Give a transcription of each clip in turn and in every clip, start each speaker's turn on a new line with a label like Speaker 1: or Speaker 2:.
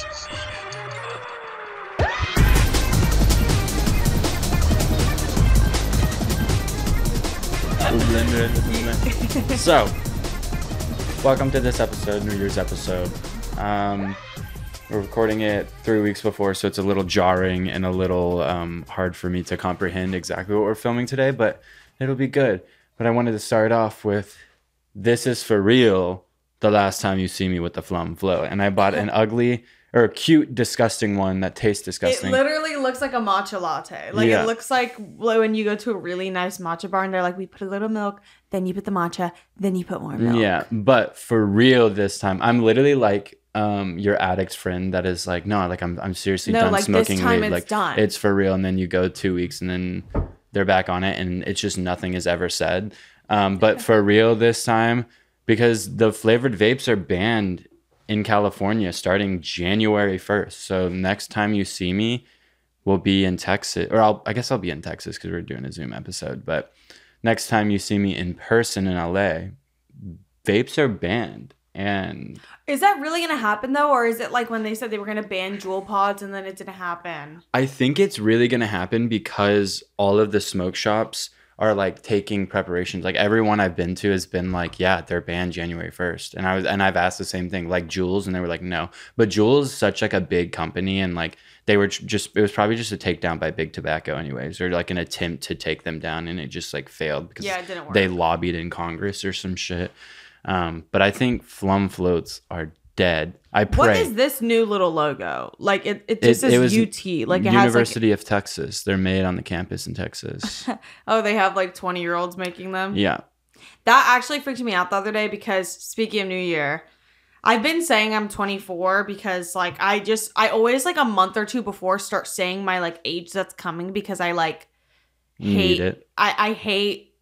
Speaker 1: so, welcome to this episode, New Year's episode. Um, we're recording it three weeks before, so it's a little jarring and a little um, hard for me to comprehend exactly what we're filming today, but it'll be good. But I wanted to start off with this is for real the last time you see me with the flum flow. And I bought an ugly or a cute, disgusting one that tastes disgusting.
Speaker 2: It literally looks like a matcha latte. Like
Speaker 1: Yeah.
Speaker 2: it looks like when you go to a really nice matcha bar and they're like, we put a little milk, then you put the matcha, then you put more milk.
Speaker 1: Yeah, but for real this time, I'm literally like um your addict friend that is like, no, like I'm I'm seriously
Speaker 2: No,
Speaker 1: done
Speaker 2: like, this
Speaker 1: smoking
Speaker 2: time
Speaker 1: weed.
Speaker 2: it's
Speaker 1: like
Speaker 2: done.
Speaker 1: it's for real, and then you go two weeks and then they're back on it, and it's just nothing is ever said. Um, but for real this time, because the flavored vapes are banned in California starting January 1st. So next time you see me, we'll be in Texas, or I'll, I guess I'll be in Texas because we're doing a Zoom episode. But next time you see me in person in LA, vapes are banned. And
Speaker 2: Is that really gonna happen though, or is it like when they said they were gonna ban Juul pods and then it didn't happen?
Speaker 1: I think it's really going to happen because all of the smoke shops are like taking preparations. Like everyone I've been to has been like, yeah, they're banned January 1st. And I was and I've asked the same thing like Juuls and they were like, "No." But Juuls is such like a big company and like they were just it was probably just a takedown by Big Tobacco anyways or like an attempt to take them down and it just like failed because
Speaker 2: Yeah, it didn't work.
Speaker 1: they lobbied in Congress or some shit. Um, but I think flum floats are dead. I pray.
Speaker 2: What is this new little logo? Like it, it just
Speaker 1: It-
Speaker 2: says
Speaker 1: it
Speaker 2: UT. Like it
Speaker 1: University of Texas. They're made on the campus in Texas.
Speaker 2: oh, they have like twenty year olds making them.
Speaker 1: yeah.
Speaker 2: That actually freaked me out the other day because speaking of New Year, I've been saying I'm 24 because like I just I always like a month or two before start saying my like age that's coming because I like hate
Speaker 1: it.
Speaker 2: I I hate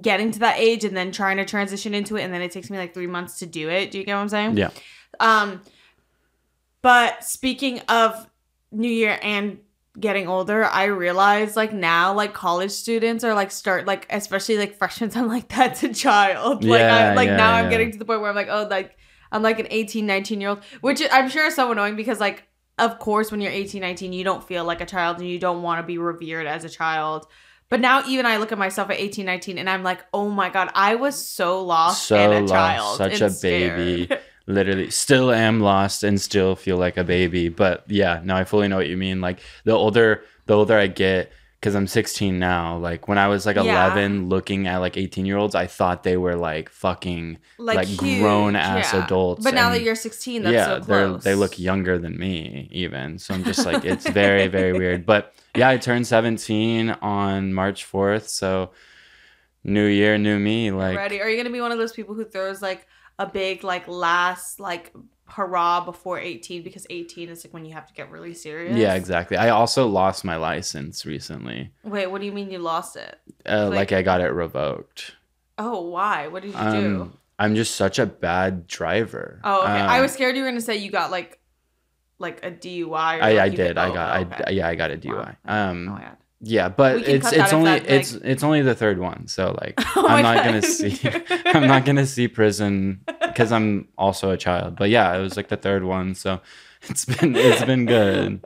Speaker 2: getting to that age and then trying to transition into it and then it takes me like 3 months to do it. Do you get what I'm saying?
Speaker 1: Yeah.
Speaker 2: Um but speaking of New Year and getting older, I realize like now like college students are like start like especially like freshmen, I'm like that's a child. like
Speaker 1: Yeah,
Speaker 2: I like
Speaker 1: yeah,
Speaker 2: now I'm getting to the point where I'm like, oh like I'm like an 18, 19 year old, which I'm sure is so annoying because like of course when you're 18, 19, you don't feel like a child and you don't want to be revered as a child. But now even I look at myself at 18, 19 and I'm like, oh my god, I was so lost
Speaker 1: So
Speaker 2: and a
Speaker 1: lost,
Speaker 2: child.
Speaker 1: such a baby. Literally, still am lost and still feel like a baby. But yeah, no, I fully know what you mean. Like the older, the older I get, because I'm 16 now. Like when I was like
Speaker 2: Yeah.
Speaker 1: 11, looking at like 18 year olds, I thought they were like fucking
Speaker 2: like,
Speaker 1: like, grown ass
Speaker 2: yeah.
Speaker 1: adults.
Speaker 2: But now that you're 16, that's
Speaker 1: yeah,
Speaker 2: so
Speaker 1: they look younger than me even. So I'm just like it's very very weird. But yeah, I turned 17 on March 4th, so new year, new me. Like
Speaker 2: ready. Are you gonna be one of those people who throws like a big like last like hurrah before 18 because 18 is like when you have to get really serious?
Speaker 1: yeah, exactly. I also lost my license recently.
Speaker 2: Wait, what do you mean you lost it?
Speaker 1: Uh,
Speaker 2: Like-
Speaker 1: like I got it revoked.
Speaker 2: Oh, why? What did you do?
Speaker 1: Um, I'm just such a bad driver.
Speaker 2: Oh, okay. I
Speaker 1: Um,
Speaker 2: was scared you were gonna say you got like like a DUI. Or,
Speaker 1: I,
Speaker 2: like,
Speaker 1: I did.
Speaker 2: got-
Speaker 1: I
Speaker 2: oh,
Speaker 1: got.
Speaker 2: okay.
Speaker 1: I yeah. I got a DUI.
Speaker 2: Oh,
Speaker 1: Um.
Speaker 2: oh, yeah.
Speaker 1: Yeah, but it's it's only
Speaker 2: that, like-
Speaker 1: it's it's only the third one. So like
Speaker 2: Oh
Speaker 1: I'm not
Speaker 2: God.
Speaker 1: gonna see I'm not gonna see prison because I'm also a child. But yeah, it was like the third one, so it's been it's been good.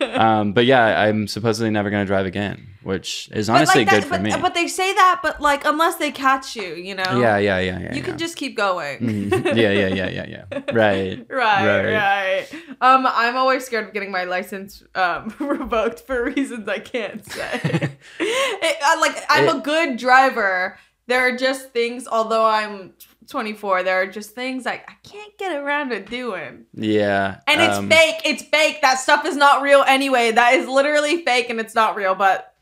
Speaker 1: Um, but yeah, I'm supposedly never gonna drive again, which is honestly
Speaker 2: like, that-
Speaker 1: good for
Speaker 2: but,
Speaker 1: me.
Speaker 2: But they say that, but like unless they catch you, you know.
Speaker 1: yeah, yeah, yeah, yeah.
Speaker 2: You
Speaker 1: yeah.
Speaker 2: can just keep going.
Speaker 1: Mhm. yeah, yeah, yeah, yeah, yeah. Right.
Speaker 2: Right,
Speaker 1: Right.
Speaker 2: right, Um, I'm always scared of getting my license um, revoked for reasons I can't say. It- I- like I'm a good driver. There are just things, although I'm 24, there are just things like I can't get around to doing.
Speaker 1: Yeah.
Speaker 2: And it's
Speaker 1: um,
Speaker 2: fake. It's fake. That stuff is not real anyway. That is literally fake and it's not real. But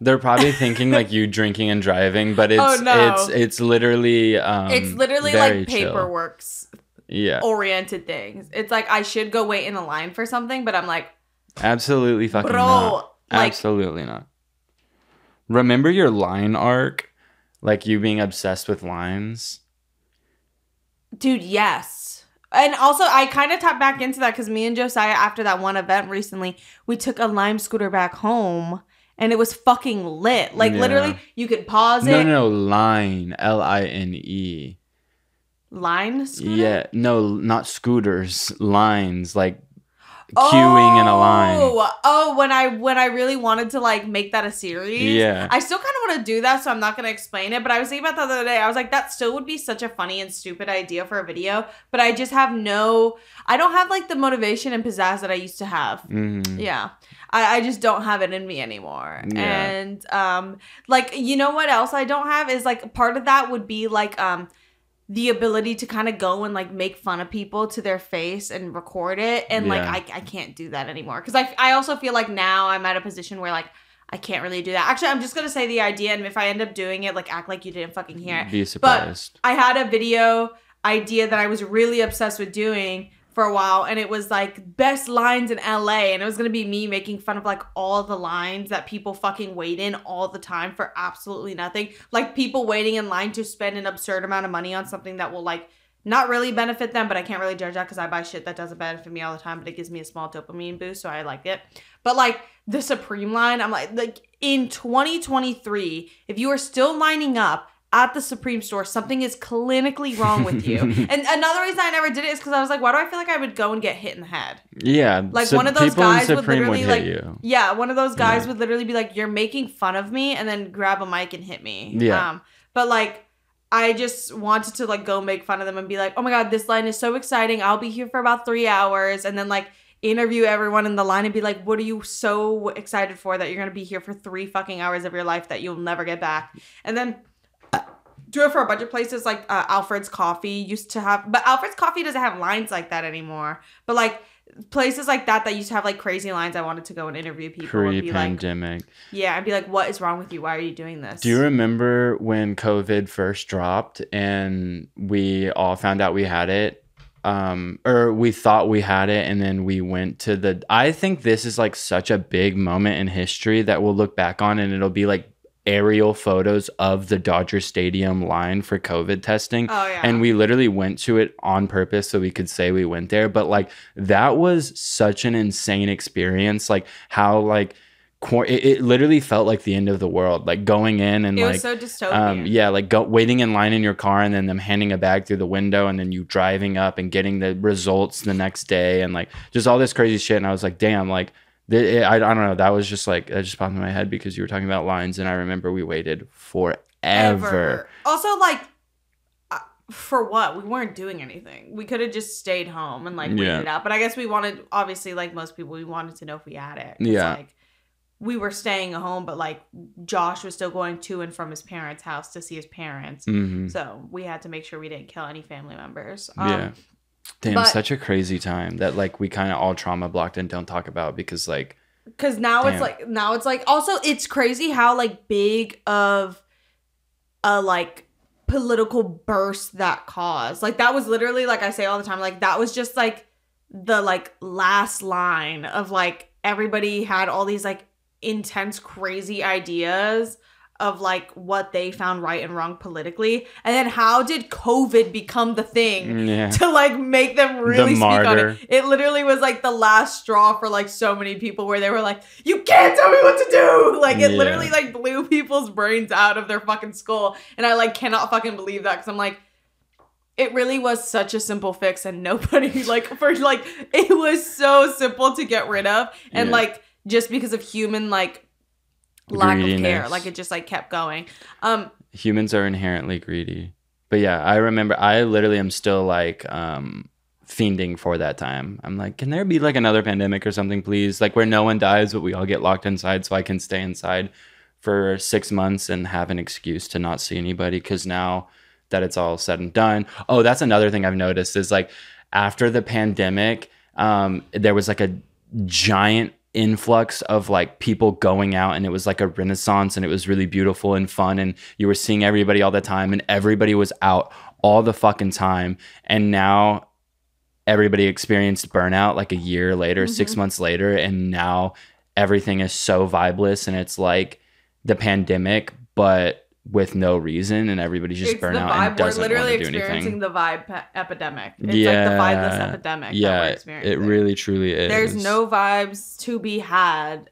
Speaker 1: They're probably thinking like you drinking and driving, but it's
Speaker 2: Oh, no.
Speaker 1: it's it's literally um
Speaker 2: it's literally like
Speaker 1: chill.
Speaker 2: paperwork's
Speaker 1: Yeah.
Speaker 2: oriented things. It's like I should go wait in the line for something, but I'm like,
Speaker 1: Absolutely fucking
Speaker 2: bro,
Speaker 1: not.
Speaker 2: like
Speaker 1: Absolutely not. Remember your line arc? Like you being obsessed with lines?
Speaker 2: Dude, yes. And also, I kind of tapped back into that because me and Josiah, after that one event recently, we took a Lime scooter back home and it was fucking lit. Like,
Speaker 1: Yeah.
Speaker 2: literally, you could pause
Speaker 1: No,
Speaker 2: it.
Speaker 1: no, no, line. L I N E.
Speaker 2: line scooter?
Speaker 1: Yeah, no, not scooters, lines like queuing in a line.
Speaker 2: Oh, oh, when I when I really wanted to like make that a series.
Speaker 1: Yeah.
Speaker 2: I still kind of want to do that, so I'm not gonna explain it. But I was thinking about that the other day. I was like, that still would be such a funny and stupid idea for a video. But I just have no. I don't have like the motivation and pizzazz that I used to have.
Speaker 1: Mhm.
Speaker 2: Yeah. I, I just don't have it in me anymore.
Speaker 1: Yeah.
Speaker 2: And um like you know what else I don't have is like part of that would be like um the ability to kind of go and like make fun of people to their face and record it and like I, I can't do that anymore. Because I, I also feel like now i'm at a position where like i can't really do that. Actually i'm just gonna say the idea and if i end up doing it like act like you didn't fucking hear it.
Speaker 1: Be surprised.
Speaker 2: but I had a video idea that I was really obsessed with doing for a while, and it was like best lines in LA, and it was gonna be me making fun of like all the lines that people fucking wait in all the time for absolutely nothing. Like people waiting in line to spend an absurd amount of money on something that will like not really benefit them, but I can't really judge that because I buy shit that doesn't benefit me all the time, but it gives me a small dopamine boost, so I like it. But like the Supreme line, I'm like, like in 2023, if you are still lining up at the Supreme store, something is clinically wrong with you. and another reason I never did it is because I was like, why do I feel like I would go and get hit in the head?
Speaker 1: yeah,
Speaker 2: Like
Speaker 1: so
Speaker 2: one of those guys would literally
Speaker 1: hit
Speaker 2: like,
Speaker 1: you.
Speaker 2: yeah, one of those guys
Speaker 1: Yeah.
Speaker 2: would literally be like, you're making fun of me, and then grab a mic and hit me.
Speaker 1: Yeah.
Speaker 2: Um, but like. I just wanted to like go make fun of them and be like, oh my god, this line is so exciting. I'll be here for about three hours, and then like interview everyone in the line and be like, what are you so excited for that you're gonna be here for three fucking hours of your life that you'll never get back? And then do it for a bunch of places like uh, Alfred's Coffee used to have, but Alfred's Coffee doesn't have lines like that anymore. But like places like that that used to have like crazy lines, I wanted to go and interview people and be like, yeah, I'd be like, what is wrong with you? Why are you doing this?
Speaker 1: Do you remember when COVID first dropped and we all found out we had it? Um, or we thought we had it, and then we went to the. I think this is like such a big moment in history that we'll look back on, and it'll be like aerial photos of the Dodger Stadium line for COVID testing.
Speaker 2: Oh yeah.
Speaker 1: And we literally went to it on purpose so we could say we went there. But like that was such an insane experience. Like how like it, it literally felt like the end of the world. Like going in and
Speaker 2: it
Speaker 1: like
Speaker 2: was so dystopian.
Speaker 1: um, yeah, like go, waiting in line in your car and then them handing a bag through the window and then you driving up and getting the results the next day and like just all this crazy shit. And I was like, damn, like I, I don't know. That was just like that just popped in my head because you were talking about lines and I remember we waited forever.
Speaker 2: Also, like, uh, for what? We weren't doing anything. We could have just stayed home and like waited
Speaker 1: Yeah.
Speaker 2: out. But I guess we wanted, obviously, like most people, we wanted to know if we had it.
Speaker 1: Yeah.
Speaker 2: Like, we were staying at home, but like Josh was still going to and from his parents' house to see his parents.
Speaker 1: hmm
Speaker 2: So we had to make sure we didn't kill any family members.
Speaker 1: yeah. Damn,
Speaker 2: but-
Speaker 1: such a crazy time that like we kind of all trauma blocked and don't talk about because like
Speaker 2: Cause now it's like now it's like also it's crazy how like big of a like political burst that caused. Like that was literally like I say all the time, like that was just like the like last line of like everybody had all these like intense crazy ideas of like what they found right and wrong politically. And then how did COVID become the thing?
Speaker 1: Mm, yeah.
Speaker 2: to like make them really speak on it. It literally was like the last straw for like so many people where they were like, "You can't tell me what to do." Like it
Speaker 1: Yeah.
Speaker 2: literally like blew people's brains out of their fucking skull, and I like cannot fucking believe that because I'm like. It really was such a simple fix, and nobody like for like it was so simple to get rid of, and
Speaker 1: Yeah.
Speaker 2: like just because of human like lack of care, like it just like kept going. Um,
Speaker 1: humans are inherently greedy. But yeah, I remember I literally am still like um fiending for that time. I'm like, can there be like another pandemic or something, please? Like where no one dies, but we all get locked inside so I can stay inside for six months and have an excuse to not see anybody because now that it's all said and done. Oh, that's another thing I've noticed is like after the pandemic, um, there was like a giant influx of like people going out and it was like a renaissance and it was really beautiful and fun and you were seeing everybody all the time and everybody was out all the fucking time and now everybody experienced burnout like a year later 6 mm-hmm. months later and now everything is so vibeless and it's like the pandemic but with no reason and everybody's just burnt out and doesn't
Speaker 2: we're literally
Speaker 1: want to do
Speaker 2: experiencing
Speaker 1: anything
Speaker 2: the vibe pe- epidemic. It's like the vibeness epidemic that we're
Speaker 1: yeah
Speaker 2: experiencing.
Speaker 1: it really truly is
Speaker 2: There's no vibes to be had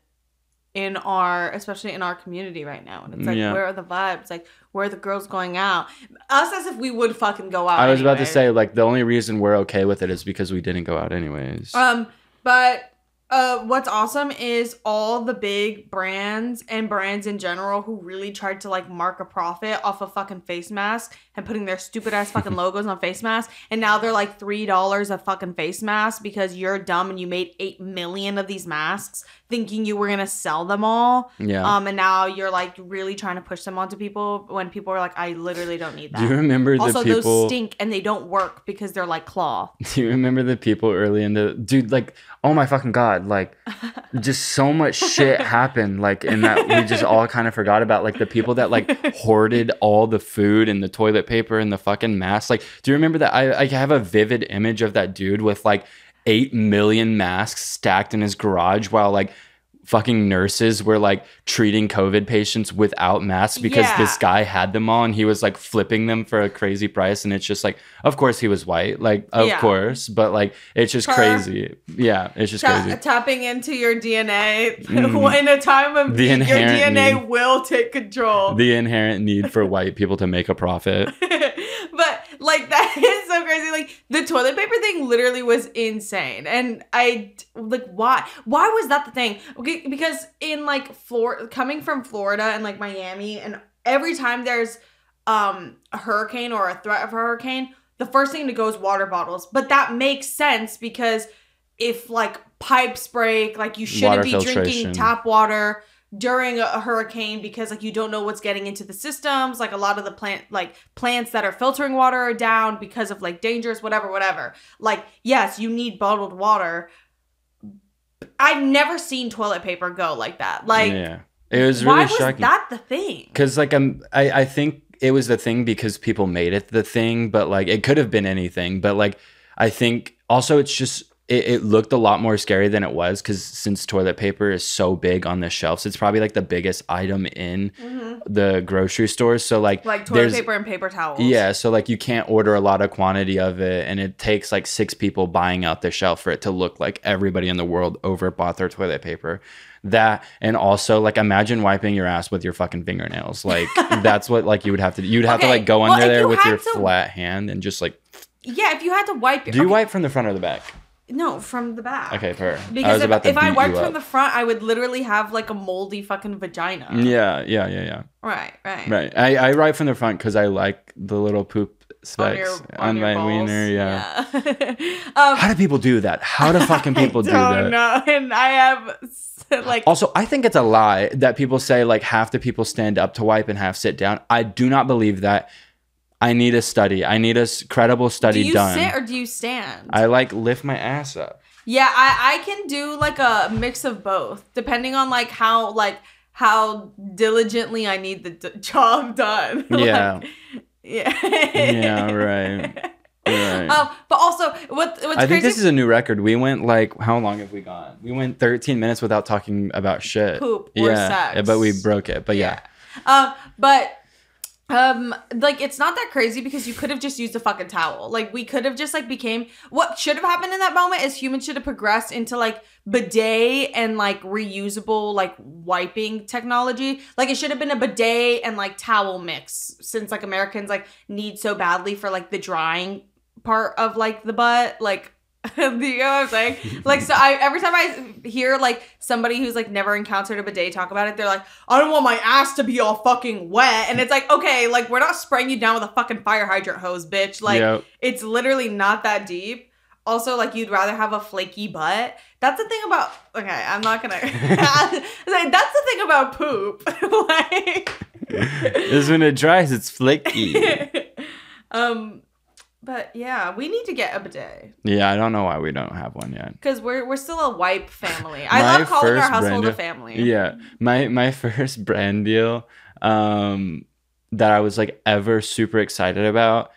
Speaker 2: in our especially in our community right now and it's like
Speaker 1: Yeah.
Speaker 2: where are the vibes like where are the girls going out us as if we would fucking go out
Speaker 1: I was about to say like the only reason we're okay with it is because we didn't go out anyways.
Speaker 2: Um, but uh, what's awesome is all the big brands and brands in general who really tried to like mark a profit off of fucking face masks and putting their stupid ass fucking logos on face masks, and now they're like three dollars a fucking face mask because you're dumb and you made eight million of these masks thinking you were gonna sell them all.
Speaker 1: yeah.
Speaker 2: Um, and now you're like really trying to push them onto people when people are like, I literally don't need that.
Speaker 1: do you remember the
Speaker 2: Also,
Speaker 1: people?
Speaker 2: those stink and they don't work because they're like cloth.
Speaker 1: Do you remember the people early in the dude? Like, oh my fucking god! Like, just so much shit happened. Like in that we just all kind of forgot about. Like the people that like hoarded all the food and the toilet paper and the fucking masks. Like, do you remember that? I I have a vivid image of that dude with like eight million masks stacked in his garage while like fucking nurses were like treating COVID patients without masks because
Speaker 2: Yeah.
Speaker 1: this guy had them all and he was like flipping them for a crazy price. And it's just like, of course he was white, like, of
Speaker 2: Yeah.
Speaker 1: course, but like, it's just crazy. Yeah, it's just
Speaker 2: Ta-
Speaker 1: crazy.
Speaker 2: tapping into your DNA
Speaker 1: Mhm.
Speaker 2: in a time of
Speaker 1: The
Speaker 2: your DNA
Speaker 1: need.
Speaker 2: will take control.
Speaker 1: The inherent need for white people to make a profit.
Speaker 2: but like that is so crazy. Like the toilet paper thing literally was insane, and I like why why was that the thing? Okay, because in like Florida, coming from Florida and like Miami, and every time there's um a hurricane or a threat of a hurricane, the first thing to go is water bottles. But that makes sense because if like pipes break, like you shouldn't
Speaker 1: Water
Speaker 2: be drinking tap water during a, hurricane because like you don't know what's getting into the systems. Like a lot of the plant like plants that are filtering water are down because of like dangers whatever whatever. Like yes you need bottled water. I've never seen toilet paper go like that. Like
Speaker 1: yeah. It was
Speaker 2: why
Speaker 1: really
Speaker 2: was that the thing?
Speaker 1: Because like I'm, I, I think it was the thing because people made it the thing, but like it could have been anything. But like I think also it's just it, it looked a lot more scary than it was because since toilet paper is so big on the shelves, it's probably like the biggest item in
Speaker 2: Mhm.
Speaker 1: the grocery stores. So like
Speaker 2: like toilet paper and paper towels
Speaker 1: yeah, so like you can't order a lot of quantity of it, and it takes like six people buying out the shelf for it to look like everybody in the world overbought their toilet paper. That and also like imagine wiping your ass with your fucking fingernails. Like that's what like you would have to. You'd have to like go
Speaker 2: well,
Speaker 1: under there
Speaker 2: you
Speaker 1: with your
Speaker 2: to-
Speaker 1: flat hand and just like.
Speaker 2: yeah if you had to wipe your
Speaker 1: Do you
Speaker 2: okay,
Speaker 1: wipe from the front or the back?
Speaker 2: No from the back
Speaker 1: Okay. I
Speaker 2: because
Speaker 1: was
Speaker 2: if, if i
Speaker 1: you
Speaker 2: from the front i would literally have like a moldy fucking vagina
Speaker 1: Yeah, yeah, yeah, yeah.
Speaker 2: right right
Speaker 1: Right. I I write from the front because I like the little poop
Speaker 2: on,
Speaker 1: specks
Speaker 2: your,
Speaker 1: on,
Speaker 2: on,
Speaker 1: my wiener. Yeah.
Speaker 2: yeah. um,
Speaker 1: How do people do that? How do fucking people do
Speaker 2: I
Speaker 1: that?
Speaker 2: don't know. And I have like
Speaker 1: Also, I think it's a lie that people say like half the people stand up to wipe and half sit down. I do not believe that. I need a study. I need a credible study done.
Speaker 2: do you
Speaker 1: done.
Speaker 2: sit or do you stand?
Speaker 1: I like lift my ass up.
Speaker 2: yeah, I I can do like a mix of both depending on like how like how diligently I need the d- job done. Like,
Speaker 1: Yeah.
Speaker 2: yeah.
Speaker 1: Yeah, right. Right.
Speaker 2: Um, but also what what's
Speaker 1: I
Speaker 2: crazy
Speaker 1: think this is a new record. We went like how long have we gone? We went 13 minutes without talking about shit.
Speaker 2: Poop or
Speaker 1: yeah,
Speaker 2: sex.
Speaker 1: but we broke it. But yeah.
Speaker 2: Um, but um, like it's not that crazy because you could have just used a fucking towel. Like we could have just like became what should have happened in that moment is humans should have progressed into like bidet and like reusable like wiping technology. Like it should have been a bidet and like towel mix since like Americans like need so badly for like the drying part of like the butt. Like you know what I'm saying? Like so I every time I hear like somebody who's like never encountered a bidet talk about it, they're like, I don't want my ass to be all fucking wet. And it's like, okay, like we're not spraying you down with a fucking fire hydrant hose, bitch. Like
Speaker 1: Yep.
Speaker 2: it's literally not that deep. Also, like you'd rather have a flaky butt. That's the thing about okay, I'm not gonna like, that's the thing about poop. like
Speaker 1: is when it dries, it's flaky.
Speaker 2: um but yeah, we need to get a bidet.
Speaker 1: yeah, I don't know why we don't have one yet.
Speaker 2: Because we're we're still a wipe family. I love calling our household a family.
Speaker 1: Yeah, my my first brand deal, um, that I was like ever super excited about,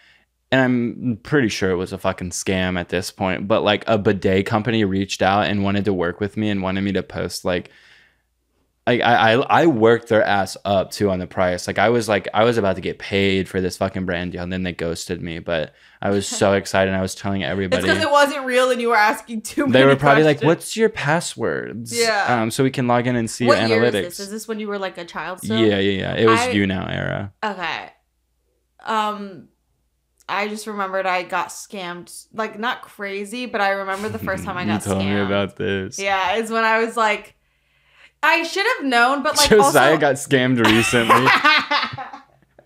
Speaker 1: and I'm pretty sure it was a fucking scam at this point. But like a bidet company reached out and wanted to work with me and wanted me to post like I, I I worked their ass up too on the price. Like I was like I was about to get paid for this fucking brand deal, and then they ghosted me. But I was so excited. and I was telling
Speaker 2: It's
Speaker 1: everybody.
Speaker 2: because it wasn't real and you were asking too many
Speaker 1: They were probably like, "What's your passwords?"
Speaker 2: Yeah.
Speaker 1: Um, so we can log in and see
Speaker 2: what
Speaker 1: your analytics.
Speaker 2: is this? Is this when you were like a child still?
Speaker 1: yeah, yeah, yeah. It was
Speaker 2: I-
Speaker 1: you now era.
Speaker 2: Okay. Um I just remembered I got scammed. Like not crazy, but I remember the first time I got
Speaker 1: you told
Speaker 2: scammed.
Speaker 1: me about this.
Speaker 2: Yeah, it's when I was like I should have known, but like
Speaker 1: Josiah
Speaker 2: also
Speaker 1: got scammed recently,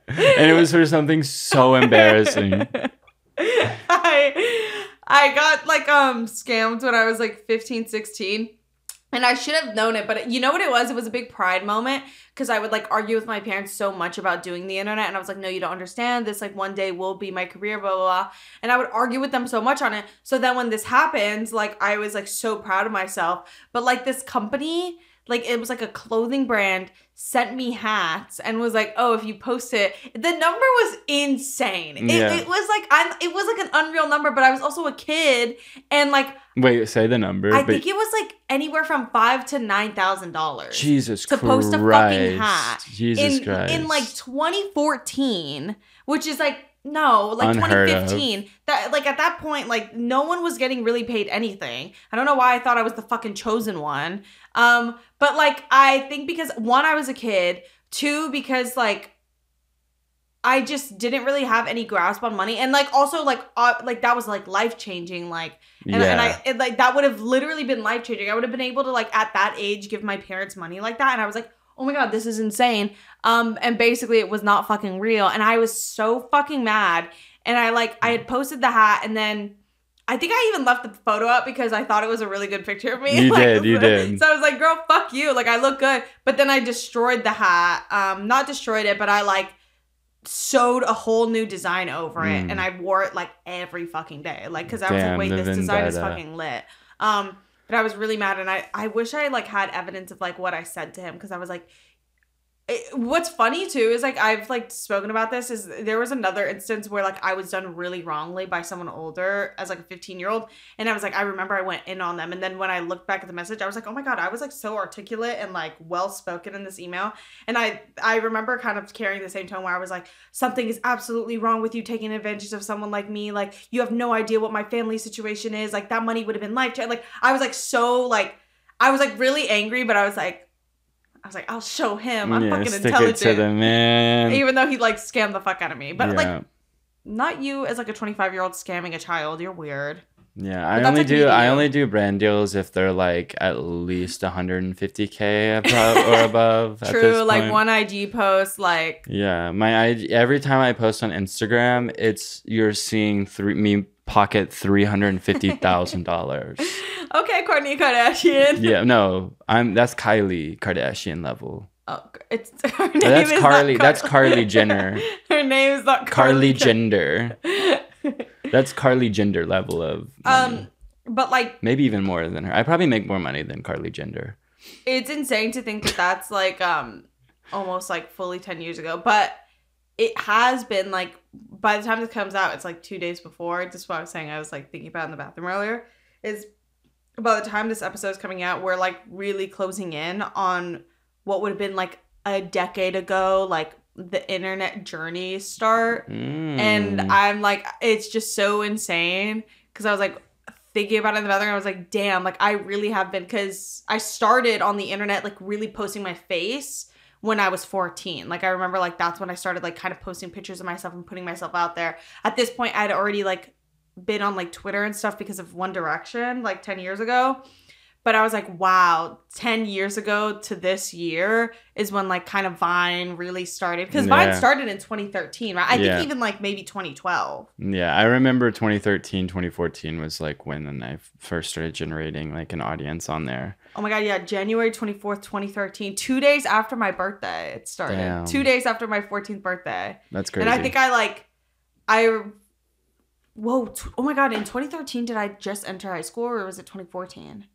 Speaker 1: and it was for something so embarrassing.
Speaker 2: I I got like um scammed when I was like 15, 16. And I should have known it, but you know what it was? It was a big pride moment because I would like argue with my parents so much about doing the internet. And I was like, no, you don't understand. This like one day will be my career, blah, blah, blah. And I would argue with them so much on it. So then when this happened, like I was like so proud of myself. But like this company, like it was like a clothing brand sent me hats and was like oh if you post it the number was insane it,
Speaker 1: Yeah.
Speaker 2: it was like i'm it was like an unreal number but i was also a kid and like
Speaker 1: Wait, say the number.
Speaker 2: i think it was like anywhere from five to nine thousand dollars
Speaker 1: Jesus
Speaker 2: to
Speaker 1: Christ.
Speaker 2: post a fucking hat
Speaker 1: Jesus
Speaker 2: in
Speaker 1: Christ.
Speaker 2: in like 2014 which is like no like
Speaker 1: Unheard of.
Speaker 2: 2015 that like at that point like no one was getting really paid anything i don't know why i thought i was the fucking chosen one um but like i think because one i was a kid two because like I just didn't really have any grasp on money, and like also like uh, like that was like life changing. Like and,
Speaker 1: yeah.
Speaker 2: and I it, like that would have literally been life changing. I would have been able to like at that age give my parents money like that, and I was like, oh my god, this is insane. Um, and basically it was not fucking real, and I was so fucking mad. And I like I had posted the hat, and then I think I even left the photo up because I thought it was a really good picture of me.
Speaker 1: You
Speaker 2: Like,
Speaker 1: did, you
Speaker 2: so-
Speaker 1: did.
Speaker 2: So I was like, girl, fuck you. Like I look good, but then I destroyed the hat. Um, not destroyed it, but I like sewed a whole new design over it
Speaker 1: Mm.
Speaker 2: and I wore it like every fucking day. Like cuz I was
Speaker 1: Damn,
Speaker 2: like, wait, this design is fucking lit. Um but I was really mad and I I wish I like had evidence of like what I said to him cuz I was like it, what's funny too is like I've like spoken about this is there was another instance where like I was done really wrongly by someone older as like a 15 year old and I was like I remember I went in on them and then when I looked back at the message I was like oh my god I was like so articulate and like well spoken in this email and I I remember kind of carrying the same tone where I was like something is absolutely wrong with you taking advantage of someone like me like you have no idea what my family situation is like that money would have been life like I was like so like I was like really angry but I was like I was like I'll show him. I'm
Speaker 1: yeah,
Speaker 2: fucking
Speaker 1: stick
Speaker 2: intelligent
Speaker 1: it to the man.
Speaker 2: even though he like scammed the fuck out of me. But like not you as like a 25 year old scamming a child. You're weird.
Speaker 1: Yeah,
Speaker 2: But
Speaker 1: I only do I only do brand deals if they're like at least 150k above or above.
Speaker 2: true like one ig post like
Speaker 1: Yeah, my IG, every time I post on Instagram, it's you're seeing three me pocket three hundred and fifty thousand dollars.
Speaker 2: okay Courtney Kardashian
Speaker 1: Yeah, no, I'm that's Kylie Kardashian level.
Speaker 2: oh, it's her name
Speaker 1: That's
Speaker 2: is
Speaker 1: Carly.
Speaker 2: not
Speaker 1: That's Carly Jenner.
Speaker 2: her name is not
Speaker 1: Carly
Speaker 2: Carly
Speaker 1: Gender. That's Carly Gender level of. money.
Speaker 2: um but like
Speaker 1: maybe even more than her. I probably make more money than Carly Gender.
Speaker 2: it's insane to think that that's like um almost like fully 10 years ago but it has been like by the time this comes out it's like two days before just what i was saying i was like thinking about in the bathroom earlier is by the time this episode is coming out we're like really closing in on what would have been like a decade ago like the internet journey start and
Speaker 1: Mm.
Speaker 2: I'm like, it's just so insane because I was like thinking about it in the bathroom. I was like, damn, like I really have been because I started on the internet like really posting my face when I was 14. Like I remember like that's when I started like kind of posting pictures of myself and putting myself out there. At this point, I'd already like been on like Twitter and stuff because of One Direction like 10 years ago. But I was like, wow, 10 years ago to this year is when like kind of Vine really started. Because Vine started in 2013, right? I
Speaker 1: Yeah.
Speaker 2: think even like maybe 2012.
Speaker 1: Yeah, I remember 2013, 2014 was like when I first started generating like an audience on there.
Speaker 2: Oh my god, yeah, January 24th, 2013. Two days after my birthday, it started.
Speaker 1: Damn.
Speaker 2: Two days after my 14th birthday.
Speaker 1: That's crazy.
Speaker 2: And I think I like, I, whoa, t- oh my god, in 2013, did I just enter high school or was it 2014?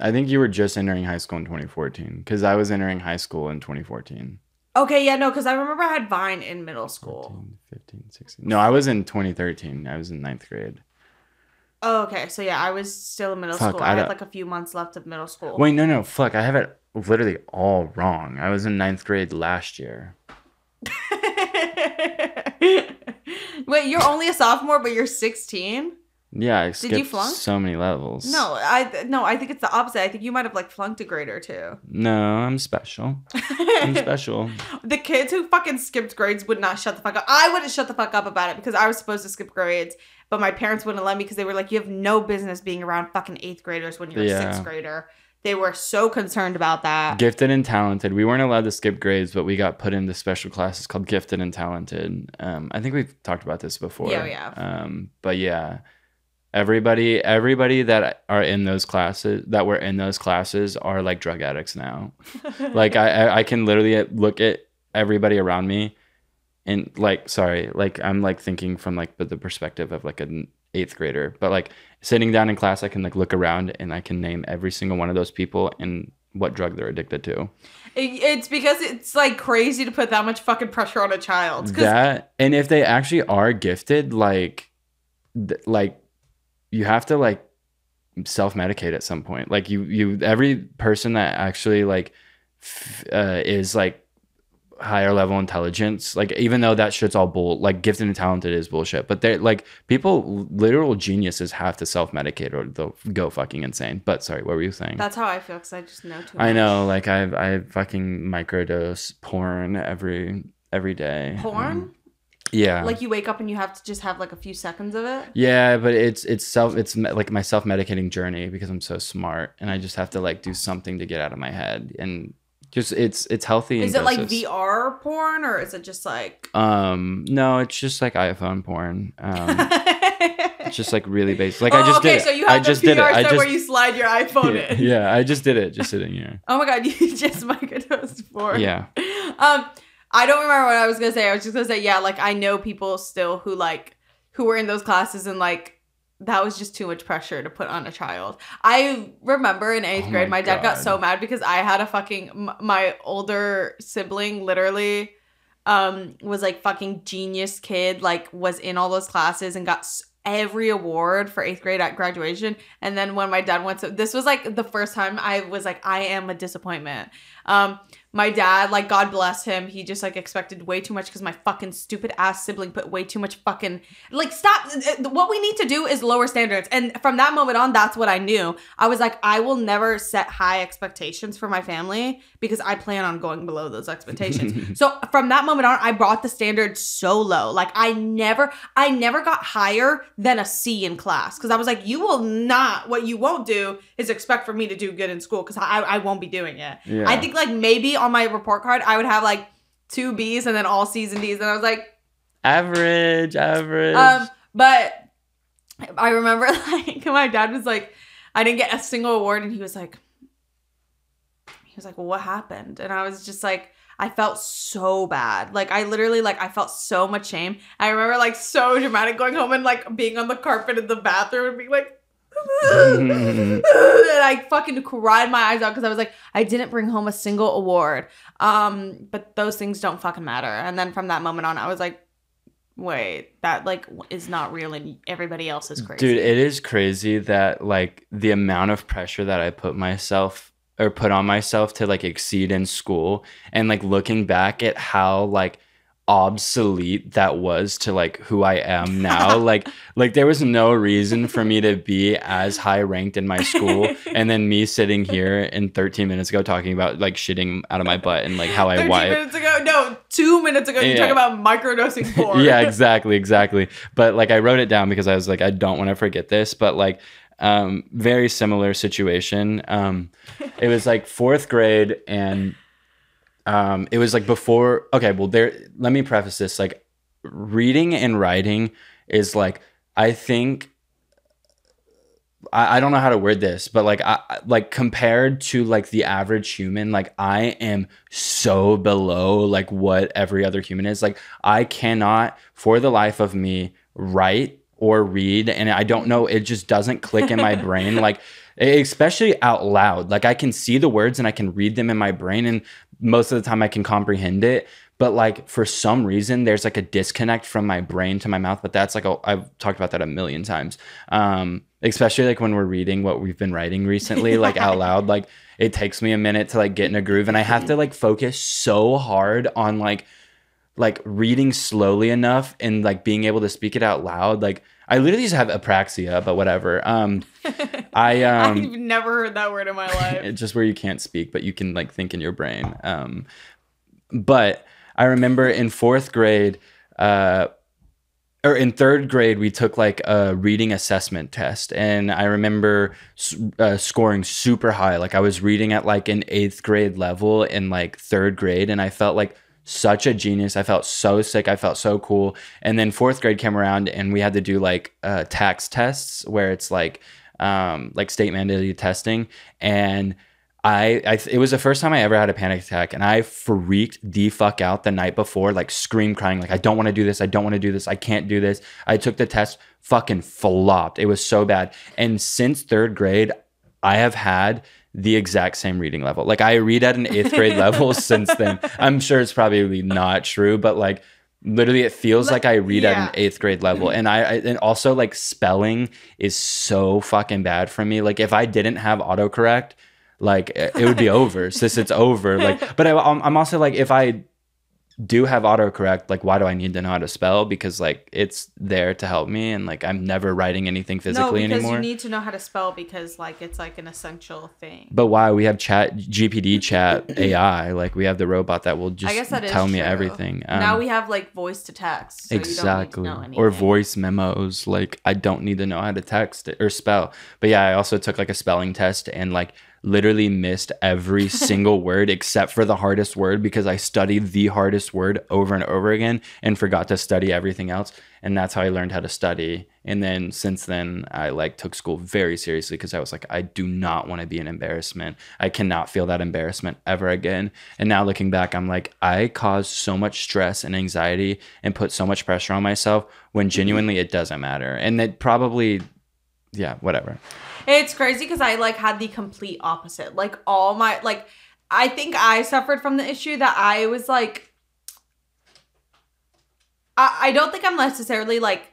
Speaker 1: I think you were just entering high school in 2014 because I was entering high school in 2014.
Speaker 2: Okay, yeah, no, because I remember I had Vine in middle school.
Speaker 1: 14, 15, 16. No, I was in 2013. I was in ninth grade.
Speaker 2: Oh, okay, so yeah, I was still in middle
Speaker 1: Fuck,
Speaker 2: school.
Speaker 1: I
Speaker 2: I, had like a few months left of middle school.
Speaker 1: Wait, no, no, fuck. I have it literally all wrong. I was in ninth grade last year.
Speaker 2: Wait, you're only a sophomore, but you're 16?
Speaker 1: Yeah, I
Speaker 2: you
Speaker 1: skipped
Speaker 2: flunk?
Speaker 1: so many levels.
Speaker 2: No, I no, I think it's the opposite. I think you might have like flunked a grade or two.
Speaker 1: No, I'm special. I'm special.
Speaker 2: the kids who fucking skipped grades would not shut the fuck up. I wouldn't shut the fuck up about it because I was supposed to skip grades, but my parents wouldn't let me because they were like, "You have no business being around fucking eighth graders when you're a sixth grader." They were so concerned about that.
Speaker 1: Gifted and talented. We weren't allowed to skip grades, but we got put into special classes called gifted and talented. Um, I think we've talked about this before.
Speaker 2: Yeah, have.
Speaker 1: Um, but yeah, everybody, everybody that are in those classes that were in those classes are like drug addicts now. like I, I, I can literally look at everybody around me, and like, sorry, like I'm like thinking from like the perspective of like an eighth grader, but like sitting down in class, I can like look around and I can name every single one of those people and what drug they're addicted to.
Speaker 2: It's because it's like crazy to put that much fucking pressure on a child
Speaker 1: That and if they actually are gifted, like, th- like you have to like self medicate at some point. Like you, you every person that actually like f- uh, is like higher level intelligence like even though that shit's all bull like gifted and talented is bullshit but they're like people literal geniuses have to self-medicate or they'll go fucking insane but sorry what were you saying
Speaker 2: That's how I feel because I just know too much.
Speaker 1: i know like i've i fucking microdose porn every every day
Speaker 2: Porn?
Speaker 1: Um, yeah
Speaker 2: Like you wake up and you have to just have like a few seconds of it.
Speaker 1: yeah but it's it's self it's me- like my self-medicating journey because i'm so smart and i just have to like do something to get out of my head and just it's it's healthy
Speaker 2: Is it like. VR porn or is it just like?
Speaker 1: um no it's just like iphone porn um it's just like really basic like
Speaker 2: oh,
Speaker 1: i just
Speaker 2: okay,
Speaker 1: did it
Speaker 2: so you
Speaker 1: i
Speaker 2: have
Speaker 1: just
Speaker 2: the
Speaker 1: did it
Speaker 2: VR
Speaker 1: i just
Speaker 2: where you slide your iPhone
Speaker 1: yeah,
Speaker 2: in.
Speaker 1: yeah i just did it just sitting here
Speaker 2: Oh my god, you just microdosed porn.
Speaker 1: yeah
Speaker 2: Um, I don't remember what I was gonna say. I was just gonna say, yeah, like I know people still who like who were in those classes and like that was just too much pressure to put on a child. I remember in eighth
Speaker 1: Oh
Speaker 2: grade,
Speaker 1: my
Speaker 2: my, dad got so mad because I had a fucking my older sibling literally um was like fucking genius kid like was in all those classes and got every award for eighth grade at graduation. And then when my dad went to this was like the first time i was like i am a disappointment. Um my dad like god bless him. He just like expected way too much because my fucking stupid ass sibling put way too much fucking like stop Uh, what we need to do is lower standards. And from that moment on that's what i knew. I was like i will never set high expectations for my family because i plan on going below those expectations. So from that moment on i brought the standard so low. Like i never i never got higher than a c in class because i was like you will not what you won't do is expect for me to do good in school because I, I won't be doing it.
Speaker 1: Yeah.
Speaker 2: i think like maybe on my report card i would have like two b's and then all c's and d's and i was like
Speaker 1: average average
Speaker 2: um, but I remember like my dad was like, I didn't get a single award, and he was like, he was like, well, what happened? And I was just like, I felt so bad. Like I literally like I felt so much shame. I remember like so dramatic going home and like being on the carpet in the bathroom and being like. And I fucking cried my eyes out because I was like, I didn't bring home a single award. Um, but those things don't fucking matter. And then from that moment on, I was like, wait, that like is not real and everybody else is crazy.
Speaker 1: Dude, it is crazy that like the amount of pressure that I put myself or put on myself to like exceed in school and like looking back at how like obsolete that was to like who I am now. like like there was no reason for me to be as high ranked in my school and then me sitting here in 13 minutes ago talking about like shitting out of my butt and like how I
Speaker 2: 13
Speaker 1: wipe.
Speaker 2: minutes ago, no, two minutes ago, you
Speaker 1: Yeah.
Speaker 2: talk about microdosing porn.
Speaker 1: yeah, exactly, exactly. But like I wrote it down because I was like, I don't want to forget this. But like, um, very similar situation. Um, it was like fourth grade, and um, it was like before. Okay, well, there. Let me preface this. Like, reading and writing is like I think. I, I don't know how to word this, but like I I- like compared to like the average human, like I am so below like what every other human is. Like I cannot for the life of me write or read and I don't know it just doesn't click in my brain like especially out loud. Like I can see the words and I can read them in my brain and most of the time I can comprehend it. But like for some reason there's like a disconnect from my brain to my mouth. But that's like a, I've talked about that a million times. Um, especially like when we're reading what we've been writing recently, like out loud. Like it takes me a minute to like get in a groove, and I have to like focus so hard on like like reading slowly enough and like being able to speak it out loud. Like I literally just have apraxia, but whatever. Um, I um,
Speaker 2: I've never heard that word in my life.
Speaker 1: it's just where you can't speak, but you can like think in your brain. Um, but I remember in fourth grade, uh, or in third grade, we took like a reading assessment test, and I remember uh, scoring super high. Like I was reading at like an eighth grade level in like third grade, and I felt like such a genius. I felt so sick. I felt so cool. And then fourth grade came around, and we had to do like uh, tax tests where it's like um, like state mandated testing, and I, I it was the first time I ever had a panic attack and I freaked the fuck out the night before like scream crying like I don't want to do this I don't want to do this I can't do this I took the test fucking flopped it was so bad and since 3rd grade I have had the exact same reading level. Like I read at an 8th grade level since then. I'm sure it's probably not true but like literally it feels like I read at an eighth grade level. And I, I and also like spelling is so fucking bad for me. Like if I didn't have autocorrect like it would be over. Since it's over. Like but I, I'm also like if I do have autocorrect like why do I need to know how to spell? Because like it's there to help me and like I'm never writing anything physically no,
Speaker 2: because
Speaker 1: anymore.
Speaker 2: you need to know how to spell because like it's like an essential thing.
Speaker 1: but why? We have chat GPT chat AI like we have the robot that will just
Speaker 2: I guess that is
Speaker 1: tell me
Speaker 2: true.
Speaker 1: everything
Speaker 2: now
Speaker 1: Um,
Speaker 2: we have like voice to text. So
Speaker 1: exactly
Speaker 2: You don't need to know
Speaker 1: or voice memos. Like i don't need to know how to text or spell. But yeah i also took like a spelling test and like literally missed every single word except for the hardest word because i studied the hardest word over and over again and forgot to study everything else. And that's how i learned how to study. And then since then i like took school very seriously because i was like i do not want to be an embarrassment. I cannot feel that embarrassment ever again. And now looking back i'm like i caused so much stress and anxiety and put so much pressure on myself when mm-hmm. genuinely it doesn't matter. And it probably yeah whatever
Speaker 2: It's crazy because I like had the complete opposite. Like all my like I think I suffered from the issue that I was like I, I don't think I'm necessarily like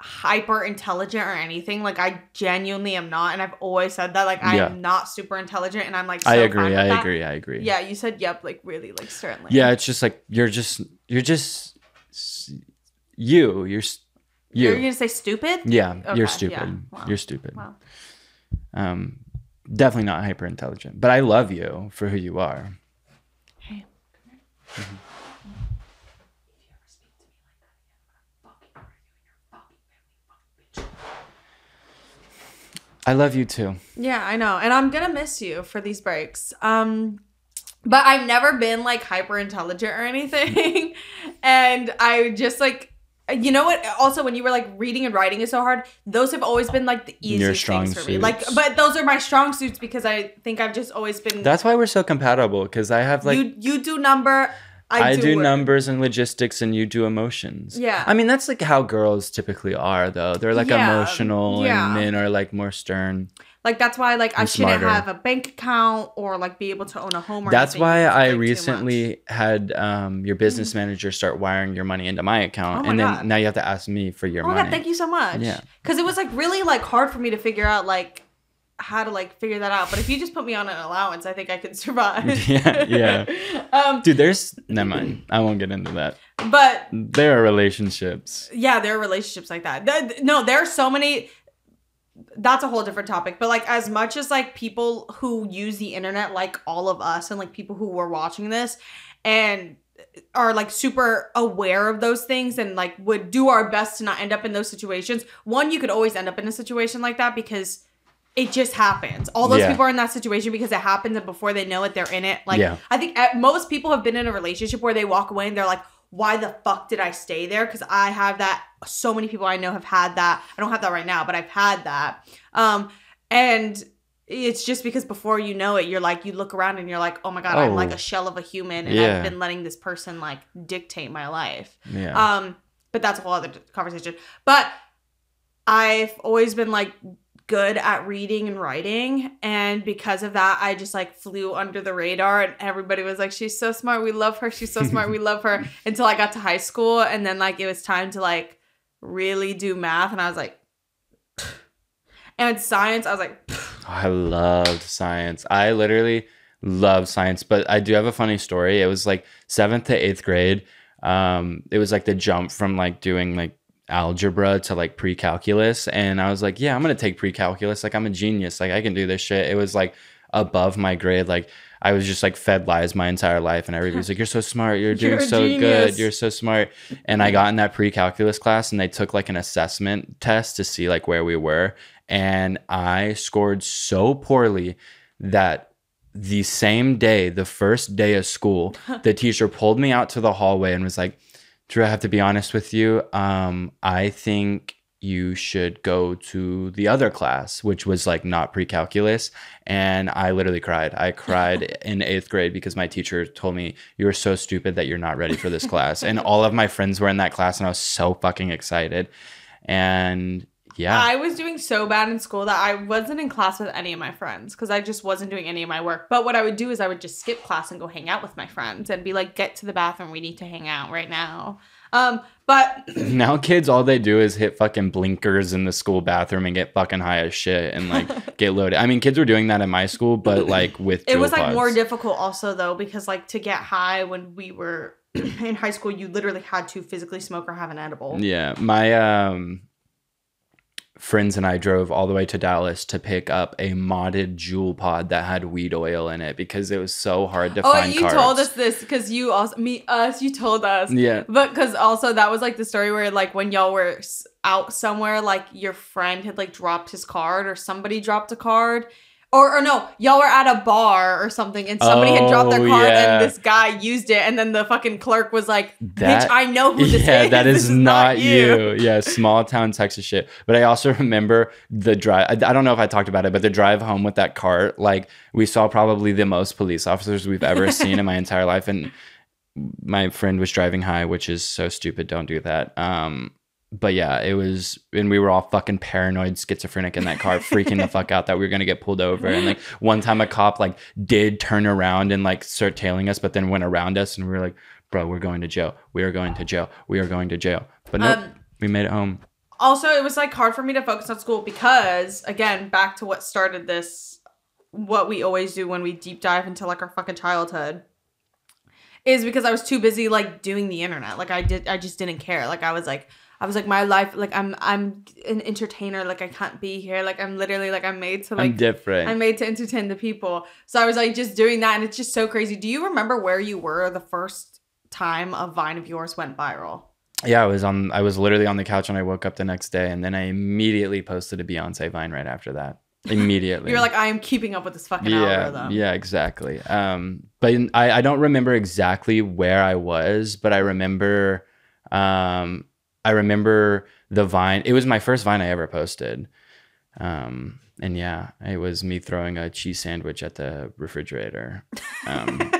Speaker 2: hyper intelligent or anything. Like I genuinely am not. And I've always said that. Like I
Speaker 1: Yeah.
Speaker 2: am not super intelligent and I'm like so
Speaker 1: i agree i
Speaker 2: that.
Speaker 1: agree i agree
Speaker 2: Yeah, you said yep, like really, like certainly.
Speaker 1: yeah it's just like you're just you're just you you're s-
Speaker 2: You're
Speaker 1: you
Speaker 2: gonna say stupid?
Speaker 1: yeah
Speaker 2: Okay,
Speaker 1: you're
Speaker 2: yeah.
Speaker 1: stupid
Speaker 2: Wow.
Speaker 1: you're stupid
Speaker 2: Wow.
Speaker 1: Um definitely not hyper intelligent but i love you for who you are
Speaker 2: Hey.
Speaker 1: i love you too
Speaker 2: Yeah, I know. And I'm gonna miss you for these breaks. Um but I've never been like hyper intelligent or anything. and I just like Uh, you know what? Also, when you were like reading and writing is so hard, those have always been like the easiest things for me. Like, but those are my strong suits because I think I've just always been.
Speaker 1: that's why we're so compatible because i have like
Speaker 2: you you do number, I,
Speaker 1: I, do,
Speaker 2: word.
Speaker 1: numbers and logistics, and you do emotions.
Speaker 2: Yeah.
Speaker 1: I mean that's like how girls typically are, though. They're like
Speaker 2: Yeah,
Speaker 1: emotional,
Speaker 2: yeah.
Speaker 1: and men are like more stern.
Speaker 2: Like that's why like I shouldn't
Speaker 1: smarter.
Speaker 2: have a bank account or like be able to own a home. Or
Speaker 1: That's why I
Speaker 2: like,
Speaker 1: recently had um, your business manager start wiring your money into my account,
Speaker 2: Oh my
Speaker 1: and then
Speaker 2: God.
Speaker 1: now you have to ask me for your
Speaker 2: Oh
Speaker 1: money.
Speaker 2: god, thank you so much.
Speaker 1: Yeah.
Speaker 2: Because it was like really like hard for me to figure out like how to like figure that out. But if you just put me on an allowance, I think I could survive.
Speaker 1: Yeah, yeah.
Speaker 2: um,
Speaker 1: Dude, there's never mind. I won't get into that.
Speaker 2: but
Speaker 1: There are relationships.
Speaker 2: yeah, there are relationships like that. Th- No, there are so many. That's a whole different topic. But like, as much as like people who use the internet, like all of us, and like people who were watching this, and are like super aware of those things and like would do our best to not end up in those situations. One, you could always end up in a situation like that because it just happens. All those
Speaker 1: Yeah.
Speaker 2: people are in that situation because it happens and before they know it, they're in it. Like
Speaker 1: Yeah.
Speaker 2: I think most people have been in a relationship where they walk away and they're like, why the fuck did I stay there? Because I have that. So many people I know have had that. I don't have that right now, but I've had that. Um, and it's just because before you know it, you're like, you look around and you're like, oh my God, I'm like
Speaker 1: Oh.
Speaker 2: a shell of a human. And
Speaker 1: Yeah.
Speaker 2: I've been letting this person like dictate my life.
Speaker 1: Yeah.
Speaker 2: Um, but that's a whole other conversation. But I've always been like good at reading and writing, and because of that, I just like flew under the radar, and everybody was like, "She's so smart. We love her. She's so smart. We love her." Until I got to high school, and then like it was time to like really do math, and I was like. And science, I was like,
Speaker 1: I loved science. I literally love science, but I do have a funny story. It was like seventh to eighth grade. Um, it was like the jump from like doing like algebra to like pre-calculus and i was like yeah i'm gonna take pre-calculus like i'm a genius like i can do this shit it was like above my grade like i was just like fed lies my entire life and everybody's like you're so smart you're doing
Speaker 2: You're
Speaker 1: so
Speaker 2: genius.
Speaker 1: good you're so smart and i got in that pre-calculus class and they took like an assessment test to see like where we were and i scored so poorly that the same day the first day of school the teacher pulled me out to the hallway and was like Drew, I have to be honest with you. Um, I think you should go to the other class, which was like not pre calculus. And I literally cried. I cried in eighth grade because my teacher told me, You are so stupid that you're not ready for this class. And all of my friends were in that class, and I was so fucking excited. And yeah.
Speaker 2: I was doing so bad in school that I wasn't in class with any of my friends because I just wasn't doing any of my work. But what I would do is I would just skip class and go hang out with my friends and be like, get to the bathroom. We need to hang out right now. Um, but
Speaker 1: now kids all they do is hit fucking blinkers in the school bathroom and get fucking high as shit and like get loaded. I mean, kids were doing that in my school, but like with
Speaker 2: it was like more difficult also though because like to get high when we were in high school, you literally had to physically smoke or have an edible.
Speaker 1: Yeah, my um friends and I drove all the way to Dallas to pick up a modded Juul pod that had weed oil in it because it was so hard to
Speaker 2: Oh,
Speaker 1: find.
Speaker 2: Oh, you
Speaker 1: carbs.
Speaker 2: told us this because you also me us you told us.
Speaker 1: Yeah.
Speaker 2: But because also that was like the story where like when y'all were out somewhere, like your friend had like dropped his card or somebody dropped a card. Or, or no, y'all were at a bar or something and somebody had dropped their
Speaker 1: Oh,
Speaker 2: card
Speaker 1: yeah.
Speaker 2: and this guy used it and then the fucking clerk was like,
Speaker 1: That-
Speaker 2: bitch, I know who this
Speaker 1: yeah,
Speaker 2: is.
Speaker 1: that
Speaker 2: This
Speaker 1: is not you. Yeah, small town Texas shit. But I also remember the drive. I, I don't know if I talked about it, but the drive home with that cart, like we saw probably the most police officers we've ever seen in my entire life. And my friend was driving high, which is so stupid. Don't do that. Um, but yeah, it was, and we were all fucking paranoid, schizophrenic in that car, freaking the fuck out that we were gonna get pulled over. And like one time, a cop like did turn around and like start tailing us, but then went around us, and we were like, "Bro, we're going to jail. We are going to jail. We are going to jail." But nope,
Speaker 2: Um,
Speaker 1: we made it home.
Speaker 2: also it was like hard for me to focus on school because again back to what started this what we always do when we deep dive into like our fucking childhood is because i was too busy like doing the internet like i did i just didn't care like i was like i was like my life like i'm i'm an entertainer like i can't be here like i'm literally like i'm made to like I'm
Speaker 1: different.
Speaker 2: I'm made to entertain the people. So I was like just doing that and it's just so crazy. Do you remember where you were the first time a vine of yours went viral?
Speaker 1: yeah, I was on. I was literally on the couch when I woke up the next day, and then I immediately posted a Beyonce vine right after that. Immediately.
Speaker 2: You're like, I am keeping up with this fucking
Speaker 1: yeah,
Speaker 2: algorithm.
Speaker 1: yeah, exactly. Um, but in- I, I don't remember exactly where I was, but I remember, um, I remember the vine. It was my first vine I ever posted. Um, and yeah, it was me throwing a cheese sandwich at the refrigerator. Um,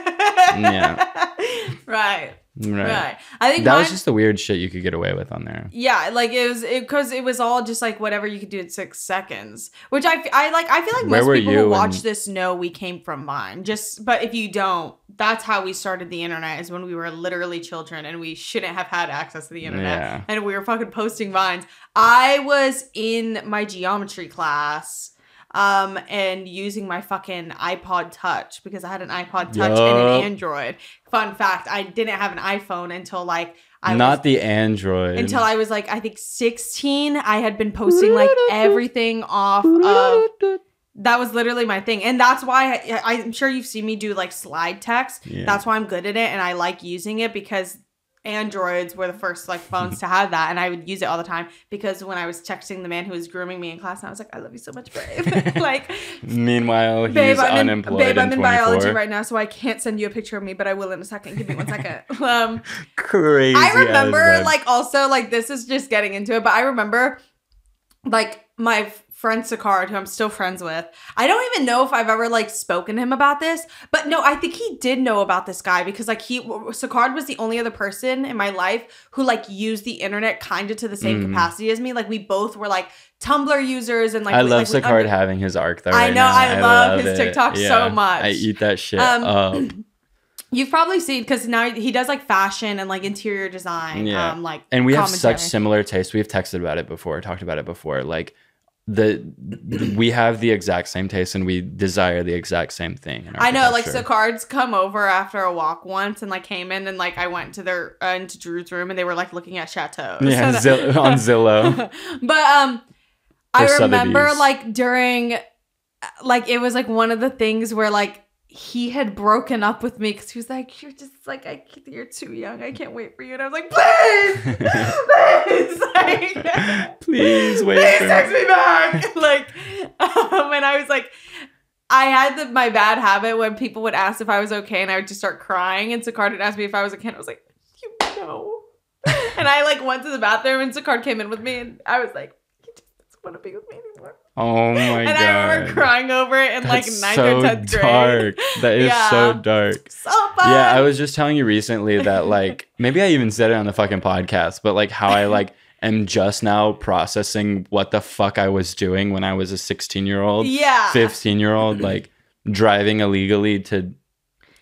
Speaker 1: Yeah.
Speaker 2: right.
Speaker 1: right.
Speaker 2: Right. I think
Speaker 1: That
Speaker 2: mine,
Speaker 1: was just the weird shit you could get away with on there.
Speaker 2: yeah, like it was because it, was all just like whatever you could do in six seconds. Which I, I like. I feel like
Speaker 1: Where
Speaker 2: most people who watch this know we came from Vine. Just, but if you don't, that's how we started the internet. Is when we were literally children and we shouldn't have had access to the internet.
Speaker 1: Yeah.
Speaker 2: and we were fucking posting vines. I was in my geometry class um and using my fucking iPod touch because I had an iPod touch and an Android. Fun fact, I didn't have an iPhone until like I
Speaker 1: Not
Speaker 2: was
Speaker 1: the Android.
Speaker 2: until I was like I think 16. I had been posting like everything off of that was literally my thing. And that's why I, I'm sure you've seen me do like slide text.
Speaker 1: Yeah.
Speaker 2: That's why I'm good at it and I like using it because Androids were the first like phones to have that, and I would use it all the time because when I was texting the man who was grooming me in class, and I was like, "I love you so much, babe." like,
Speaker 1: Meanwhile, he's
Speaker 2: babe, I'm in, babe, I'm in biology right now, so I can't send you a picture of me, but I will in a second. Give me one second. Um,
Speaker 1: Crazy.
Speaker 2: I remember like also like this is just getting into it, but I remember like my friend Sicard, who I'm still friends with. I don't even know if I've ever like spoken to him about this, but no, I think he did know about this guy because like he Sicard was the only other person in my life who like used the internet kind of to the same
Speaker 1: Mhm.
Speaker 2: capacity as me. Like we both were like Tumblr users and like
Speaker 1: I
Speaker 2: we-
Speaker 1: love
Speaker 2: like, we
Speaker 1: Sicard
Speaker 2: under-
Speaker 1: having his arc though.
Speaker 2: I know,
Speaker 1: now.
Speaker 2: I love his
Speaker 1: it.
Speaker 2: TikTok so much.
Speaker 1: I eat that shit
Speaker 2: Um,
Speaker 1: up.
Speaker 2: You've probably seen because now he does like fashion and like interior design.
Speaker 1: Yeah.
Speaker 2: Um, like
Speaker 1: And we have such similar tastes. We've texted about it before, talked about it before. Like the we have the exact same taste and we desire the exact same thing.
Speaker 2: I know, like, so cards come over after a walk once and like came in and like I went to their uh, into Drew's room and they were like looking at chateaus.
Speaker 1: yeah, Zill- on Zillow.
Speaker 2: but um, I remember
Speaker 1: Sotheby's.
Speaker 2: like during, like it was like one of the things where like he had broken up with me because he was like, "You're just like I, you're too young. I can't wait for you." And I was like, "Please, please, like,
Speaker 1: Please wait
Speaker 2: please text me back." like, um, and I was like. I had the, my bad habit when people would ask if I was okay, and I would just start crying. And Sakard would ask me if I was okay, and I was like, "You know." and I like went to the bathroom, and Sakard came in with me, and I was like, "He just doesn't want to be with me anymore."
Speaker 1: Oh my
Speaker 2: and
Speaker 1: god.
Speaker 2: And I remember crying over it in like ninth
Speaker 1: so
Speaker 2: or tenth grade.
Speaker 1: dark. That is so dark.
Speaker 2: So fun.
Speaker 1: Yeah, I was just telling you recently that like maybe I even said it on the fucking podcast, but like how I like am just now processing what the fuck I was doing when I was a 16 year old,
Speaker 2: yeah.
Speaker 1: 15 year old, like driving illegally to.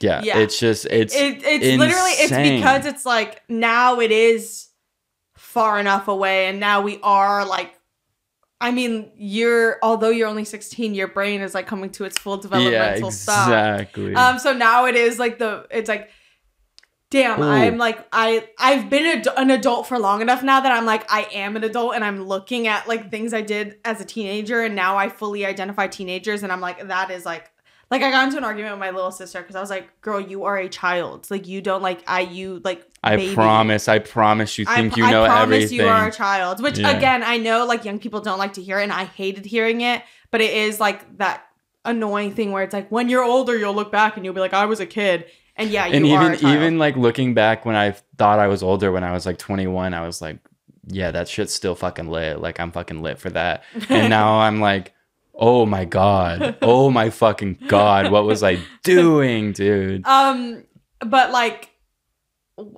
Speaker 1: Yeah,
Speaker 2: Yeah.
Speaker 1: it's just it's
Speaker 2: It, it's literally it's because it's like now it is far enough away, and now we are like. I mean, you're although you're only 16, your brain is like coming to its full
Speaker 1: yeah
Speaker 2: developmental stuff.
Speaker 1: exactly.
Speaker 2: Um, so now it is like the it's like, damn,
Speaker 1: Ooh.
Speaker 2: I'm like I I've been a, an adult for long enough now that I'm like I am an adult and I'm looking at like things I did as a teenager and now I fully identify teenagers and I'm like that is like like I got into an argument with my little sister because I was like, girl, you are a child. Like you don't like I you like.
Speaker 1: I
Speaker 2: baby.
Speaker 1: promise, I promise you think
Speaker 2: pr-
Speaker 1: you know
Speaker 2: I promise
Speaker 1: everything.
Speaker 2: you are a child. Which
Speaker 1: Yeah.
Speaker 2: again, I know like young people don't like to hear it, and I hated hearing it. But it is like that annoying thing where it's like when you're older, you'll look back and you'll be like, I was a kid, and yeah, you
Speaker 1: and even
Speaker 2: a child.
Speaker 1: even like looking back when I thought I was older when I was like 21, I was like, yeah, that shit's still fucking lit. Like I'm fucking lit for that. And now I'm like, oh my god, oh my fucking god, what was I doing, dude?
Speaker 2: um, but like.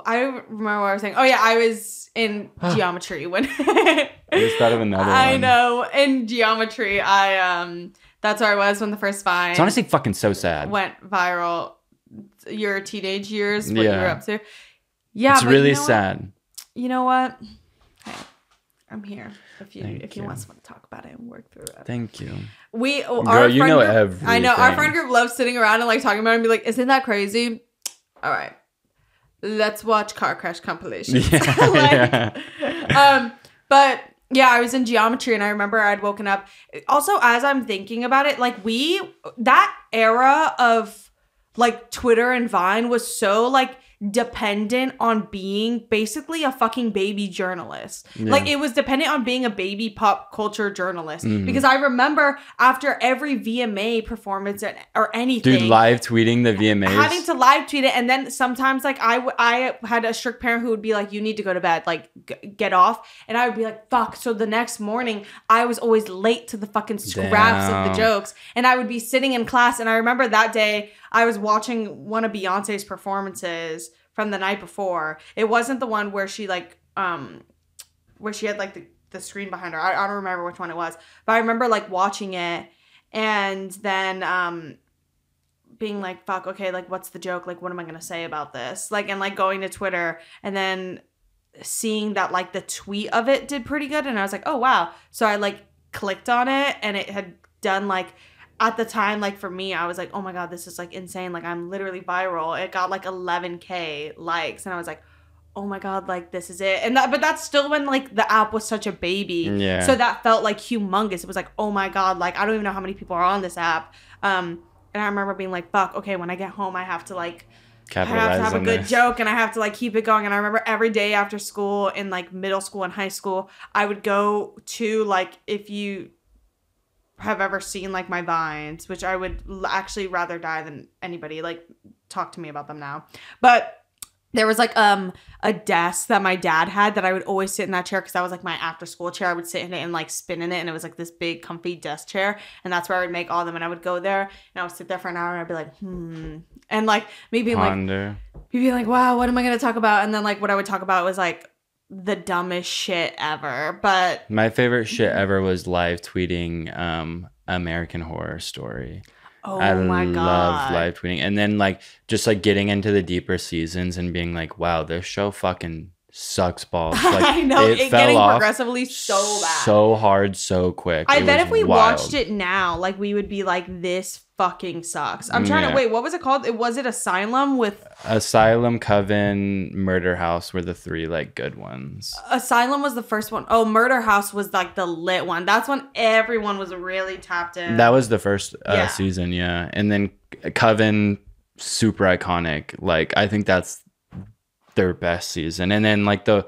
Speaker 2: I remember what I was saying. Oh yeah, I was in geometry when
Speaker 1: I just thought of another
Speaker 2: I
Speaker 1: one.
Speaker 2: know in geometry. I um, that's where I was when the first Vine
Speaker 1: It's honestly fucking so sad.
Speaker 2: went viral. Your teenage years, what you were up to. Yeah,
Speaker 1: it's
Speaker 2: but you
Speaker 1: really
Speaker 2: know what?
Speaker 1: sad.
Speaker 2: You know what? Hey, I'm here if you
Speaker 1: Thank
Speaker 2: if you,
Speaker 1: you.
Speaker 2: want someone to talk about it and work through it.
Speaker 1: Thank you.
Speaker 2: We our
Speaker 1: Girl, you know
Speaker 2: group, I know our friend group loves sitting around and like talking about it and be like, "Isn't that crazy?" All right, let's watch car crash compilations.
Speaker 1: Yeah,
Speaker 2: Like, um, but yeah, I was in geometry and I remember I'd woken up. Also, as I'm thinking about it, like we that era of like Twitter and Vine was so like dependent on being basically a fucking baby journalist.
Speaker 1: Yeah.
Speaker 2: Like it was dependent on being a baby pop culture journalist.
Speaker 1: Mhm.
Speaker 2: Because I remember after every VMA performance or anything,
Speaker 1: Dude, live tweeting the VMAs.
Speaker 2: having to live tweet it and then sometimes like I, w- I had a strict parent who would be like you need to go to bed like g- get off and i would be like fuck so the next morning i was always late to the fucking scraps of the jokes and i would be sitting in class and i remember that day i was watching one of beyonce's performances from the night before. It wasn't the one where she like um where she had like the, the screen behind her. I, I don't remember which one it was but i remember like watching it and then um being like fuck okay like what's the joke? Like what am i gonna say about this? Like and like going to twitter and then seeing that like the tweet of it did pretty good and i was like oh wow. So i like clicked on it and it had done like at the time like for me i was like oh my god this is like insane like i'm literally viral it got like 11k likes and i was like oh my god like this is it and that but that's still when like the app was such a baby
Speaker 1: Yeah.
Speaker 2: so that felt like humongous it was like oh my god like i don't even know how many people are on this app um and i remember being like fuck okay when i get home i have to like I have to have a good
Speaker 1: this.
Speaker 2: joke and I have to like keep it going. And I remember every day after school in like middle school and high school, I would go to like if you have ever seen like my vines, which I would actually rather die than anybody like talk to me about them now. But there was like um a desk that my dad had that I would always sit in that chair because that was like my after school chair. I would sit in it and like spin in it, and it was like this big comfy desk chair, and that's where I would make all of them. And I would go there and I would sit there for an hour, and I'd be like, hmm, and like maybe like,
Speaker 1: Ponder.
Speaker 2: you'd be like, wow, what am I gonna talk about? And then like what I would talk about was like the dumbest shit ever. But
Speaker 1: My favorite shit ever was live tweeting um American Horror Story.
Speaker 2: oh
Speaker 1: I
Speaker 2: my
Speaker 1: love live tweeting. And then like just like getting into the deeper seasons and being like, wow, this show fucking sucks balls. Like,
Speaker 2: I know
Speaker 1: it
Speaker 2: it, getting progressively so bad.
Speaker 1: so hard, so quick.
Speaker 2: I
Speaker 1: It
Speaker 2: bet if we
Speaker 1: wild.
Speaker 2: watched it now, like we would be like, "This fucking sucks." I'm trying
Speaker 1: Yeah.
Speaker 2: to wait. What was it called? It was it Asylum with
Speaker 1: Asylum, Coven, Murder House were the three like good ones.
Speaker 2: Asylum was the first one. Oh, Murder House was like the lit one. That's when everyone was really tapped in.
Speaker 1: That was the first uh,
Speaker 2: Yeah.
Speaker 1: season, yeah. And then Coven, super iconic. Like I think that's their best season. And then like the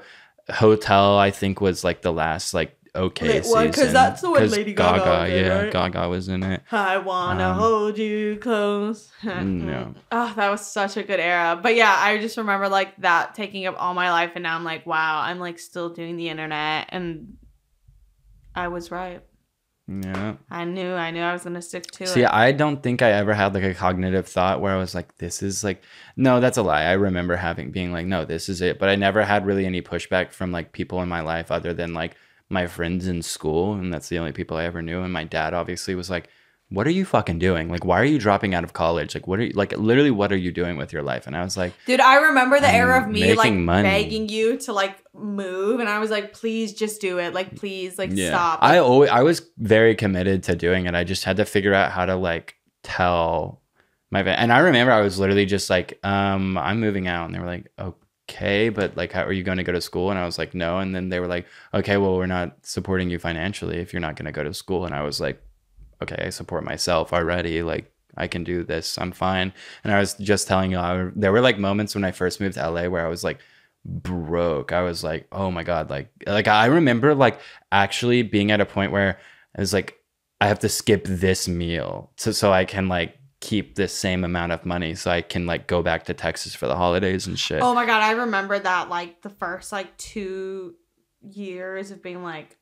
Speaker 1: Hotel, I think was like the last like okay
Speaker 2: Lit one, 'cause
Speaker 1: season.
Speaker 2: that's the one
Speaker 1: 'Cause
Speaker 2: Lady Gaga was in,
Speaker 1: yeah,
Speaker 2: right?
Speaker 1: Gaga was in it.
Speaker 2: I wanna
Speaker 1: Um,
Speaker 2: hold you close.
Speaker 1: no.
Speaker 2: Oh, that was such a good era. But yeah, I just remember like that taking up all my life, and now I'm like, wow, I'm like still doing the internet, and I was right.
Speaker 1: Yeah.
Speaker 2: I knew, I knew I was gonna stick to
Speaker 1: See,
Speaker 2: it.
Speaker 1: See, I don't think I ever had like a cognitive thought where I was like, this is like, no, that's a lie. I remember having being like, no, this is it. But I never had really any pushback from like people in my life other than like my friends in school. And that's the only people I ever knew. And my dad obviously was like, what are you fucking doing? Like, why are you dropping out of college? Like, what are you, like, literally, what are you doing with your life? And I was like,
Speaker 2: Dude, I remember the era of me like
Speaker 1: money.
Speaker 2: begging you to like move, and I was like, please just do it. Like, please, like stop.
Speaker 1: I always, I was very committed to doing it. I just had to figure out how to like tell my and I remember I was literally just like, um, I'm moving out, and they were like, okay, but like, how are you going to go to school? And I was like, no. And then they were like, okay, well, we're not supporting you financially if you're not going to go to school. And I was like, okay, I support myself already. Like. I can do this. I'm fine. And I was just telling you, I, there were like moments when I first moved to LA where I was like, broke. I was like, oh my god, like like I remember like actually being at a point where I was like, I have to skip this meal so so I can like keep the same amount of money so I can like go back to Texas for the holidays and shit.
Speaker 2: oh my god, I remember that like the first like two years of being like,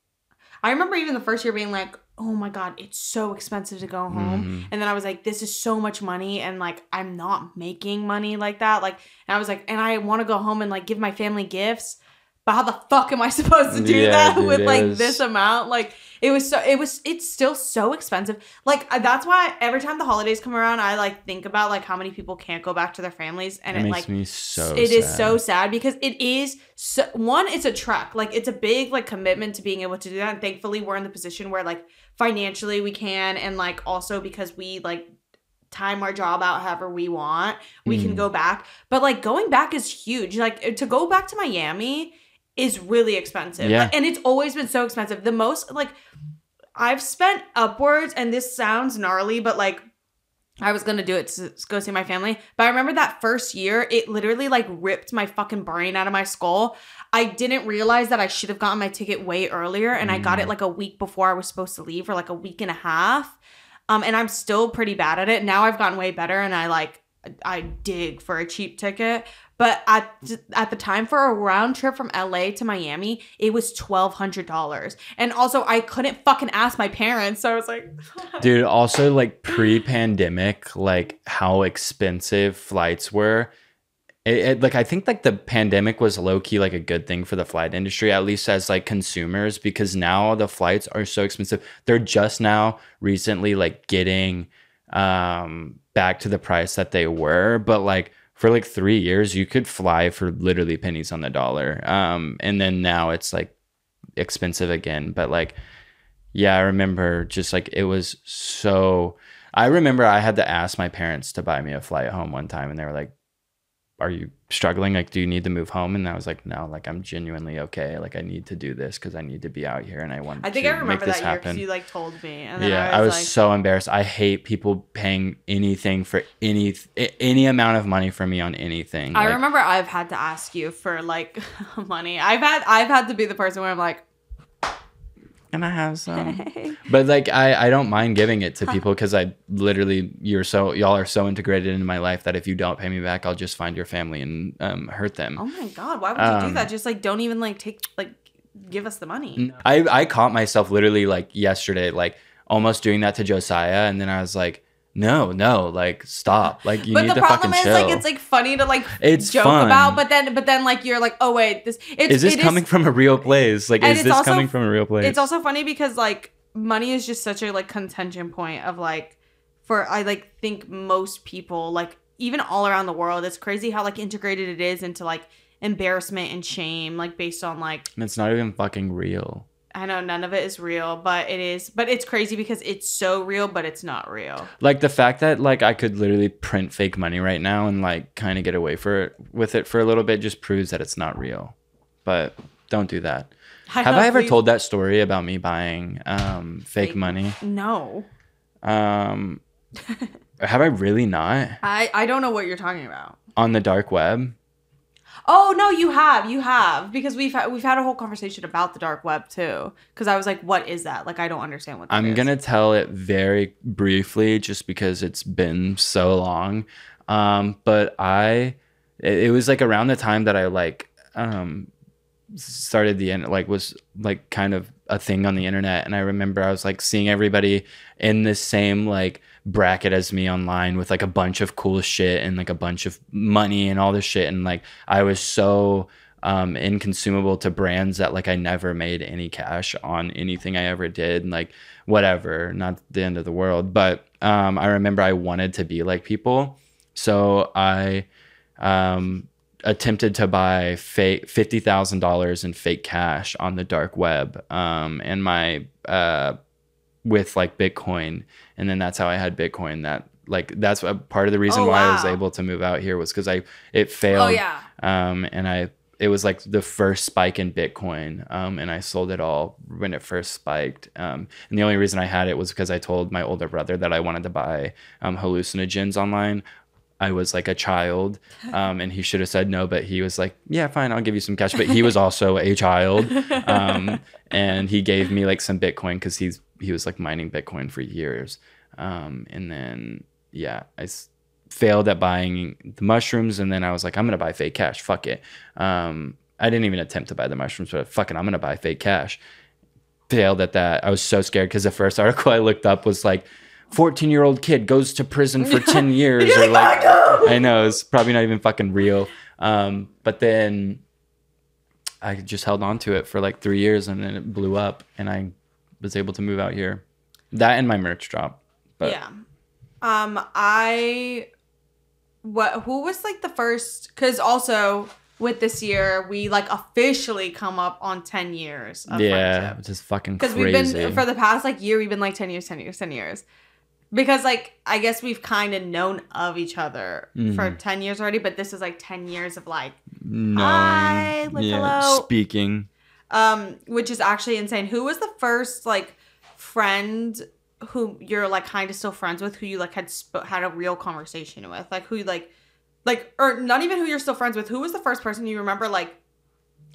Speaker 2: I remember even the first year being like, oh my god, it's so expensive to go home.
Speaker 1: Mhm.
Speaker 2: And then I was like, this is so much money, and like I'm not making money like that. Like, and I was like, and I want to go home and like give my family gifts. But how the fuck am I supposed to do
Speaker 1: Yeah,
Speaker 2: that
Speaker 1: dude,
Speaker 2: with like this amount? Like it was so it was it's still so expensive. Like that's why every time the holidays come around, I like think about like how many people can't go back to their families, and
Speaker 1: it
Speaker 2: it,
Speaker 1: makes
Speaker 2: like
Speaker 1: me so
Speaker 2: it is
Speaker 1: sad.
Speaker 2: so sad because it is so, one it's a trek like it's a big like commitment to being able to do that and thankfully we're in the position where like financially we can and like also because we like time our job out however we want we can
Speaker 1: Mhm.
Speaker 2: go back but like going back is huge like to go back to miami is really expensive
Speaker 1: Yeah.
Speaker 2: and it's always been so expensive the most like i've spent upwards and this sounds gnarly but like I was gonna do it to go see my family, but I remember that first year, it literally like ripped my fucking brain out of my skull. I didn't realize that I should have gotten my ticket way earlier, and I got it
Speaker 1: Mm.
Speaker 2: like a week before I was supposed to leave, or like a week and a half. Um, and I'm still pretty bad at it. Now I've gotten way better, and I like I dig for a cheap ticket. But at at the time for a round trip from LA to Miami, it was twelve hundred dollars, and also I couldn't fucking ask my parents, so I was like,
Speaker 1: Dude, also like pre-pandemic, like how expensive flights were. It, it- like I think like the pandemic was low key like a good thing for the flight industry, at least as like consumers, because now the flights are so expensive. They're just now recently like getting um back to the price that they were, but like for like three years you could fly for literally pennies on the dollar. Um, and then now it's like expensive again, but like yeah, I remember just like it was so. I remember I had to ask my parents to buy me a flight home one time, and they were like, "Are you struggling? Like, do you need to move home?" And I was like, "No, like I'm genuinely okay. Like I need to do this because I need to be out here, and I want
Speaker 2: I think
Speaker 1: to
Speaker 2: I remember
Speaker 1: make this
Speaker 2: that year because you like told me, and then
Speaker 1: yeah,
Speaker 2: I was,
Speaker 1: I was
Speaker 2: like,
Speaker 1: so embarrassed. I hate people paying anything for any any amount of money for me on anything.
Speaker 2: I
Speaker 1: Like,
Speaker 2: remember I've had to ask you for like money. I've had I've had to be the person where I'm like,
Speaker 1: Can I have some? But like I, I don't mind giving it to people because I literally you're so y'all are so integrated into my life that if you don't pay me back, I'll just find your family and um, hurt them.
Speaker 2: oh my god, why would you do
Speaker 1: Um,
Speaker 2: that? Just like don't even like take like give us the money.
Speaker 1: I I caught myself literally like yesterday, like almost doing that to Josiah, and then I was like, no, no, like stop, like you
Speaker 2: but
Speaker 1: need
Speaker 2: the problem is
Speaker 1: chill.
Speaker 2: like it's like funny to like
Speaker 1: It's
Speaker 2: joke
Speaker 1: fun.
Speaker 2: about, but then but then like you're like, oh wait, this it's,
Speaker 1: is this
Speaker 2: it
Speaker 1: coming from a real place? Like, is this
Speaker 2: also-
Speaker 1: coming from a real place?
Speaker 2: it's also funny because like money is just such a like contention point of like for I like think most people like even all around the world it's crazy how like integrated it is into like embarrassment and shame, like based on like
Speaker 1: And it's not even fucking real.
Speaker 2: I know none of it is real, but it is. But it's crazy because it's so real, but it's not real.
Speaker 1: Like the fact that like I could literally print fake money right now and like kind of get away for it with it for a little bit just proves that it's not real. But don't do that. Have I ever told that story about me buying um fake,
Speaker 2: Fake-
Speaker 1: money?
Speaker 2: No,
Speaker 1: Um have I really not
Speaker 2: I I don't know what you're talking about.
Speaker 1: on the dark web?
Speaker 2: Oh no, you have, you have, because we've had, we've had a whole conversation about the dark web too. Because I was like, what is that? Like, I don't understand what. that
Speaker 1: I'm
Speaker 2: is.
Speaker 1: gonna tell it very briefly, just because it's been so long. Um, but I, it, it was like around the time that I like um started the end, like was like kind of a thing on the internet, and I remember I was like seeing everybody in the same like bracket as me online with like a bunch of cool shit and like a bunch of money and all this shit, and like I was so um, inconsumable to brands that like I never made any cash on anything I ever did. And, like whatever, not the end of the world. But um, I remember I wanted to be like people, so I um, attempted to buy fake fifty thousand dollars in fake cash on the dark web, um, and my uh, with like Bitcoin, and then that's how I had Bitcoin. That like that's a part of the reason
Speaker 2: Oh,
Speaker 1: why I was able to move out here was because I it failed
Speaker 2: Oh yeah.
Speaker 1: um, and I it was like the first spike in Bitcoin, um, and I sold it all when it first spiked. Um, and the only reason I had it was because I told my older brother that I wanted to buy um, hallucinogens online. I was like a child, um, and he should have said no, but he was like, "Yeah, fine, I'll give you some cash." But he was also a child, um, and he gave me like some Bitcoin because he's he was like mining Bitcoin for years, um, and then yeah, I s- failed at buying the mushrooms and then I was like, I'm gonna buy fake cash. Fuck it. Um, I didn't even attempt to buy the mushrooms, but fucking I'm gonna buy fake cash. Failed at that. I was so scared because the first article I looked up was like 14 year old kid goes to prison for 10 years or
Speaker 2: like,
Speaker 1: like
Speaker 2: "Oh!
Speaker 1: I know it's probably not even fucking real. Um, but then I just held on to it for like three years and then it blew up and I was able to move out here. That and my merch drop. But
Speaker 2: yeah. Um, I what who was like the first because also with this year we like officially come up on 10 years of
Speaker 1: yeah,
Speaker 2: friendship.
Speaker 1: it's just fucking
Speaker 2: because we've been for the past like year we've been like 10 years 10 years 10 years because like i guess we've kind of known of each other for
Speaker 1: Mhm.
Speaker 2: 10 years already but this is like 10 years of like
Speaker 1: knowing,
Speaker 2: Hi, like, hello.
Speaker 1: speaking.
Speaker 2: um which is actually insane who was the first like friend who you're like kind of still friends with who you like had sp- had a real conversation with like who you like like or not even who you're still friends with who was the first person you remember like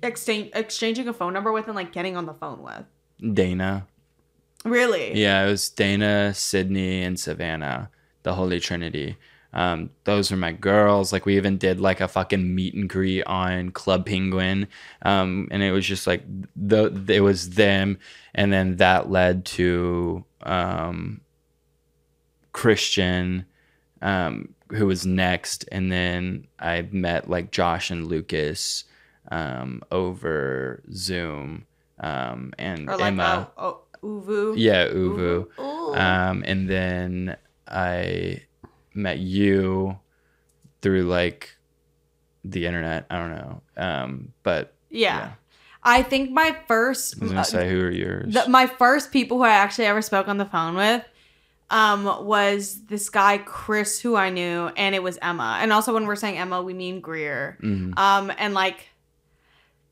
Speaker 2: exchange exchanging a phone number with and like getting on the phone with
Speaker 1: Dana.
Speaker 2: Really
Speaker 1: Yeah, it was Dana, Sydney, and Savannah, the Holy Trinity. Um, those were my girls. Like we even did like a fucking meet and greet on Club Penguin, um, and it was just like the it was them, and then that led to um, Christian, um, who was next, and then I met like Josh and Lucas um, over Zoom, um, and
Speaker 2: like
Speaker 1: Emma.
Speaker 2: oh, oh ooVoo
Speaker 1: Yeah,
Speaker 2: ooVoo.
Speaker 1: Um, and then I met you through like the internet. I don't know. Um, but
Speaker 2: yeah.
Speaker 1: yeah.
Speaker 2: I think my first
Speaker 1: I was gonna say who are yours?
Speaker 2: the, my first people who I actually ever spoke on the phone with um was this guy Chris who I knew and it was Emma. And also when we're saying Emma we mean Greer.
Speaker 1: Mhm.
Speaker 2: Um and like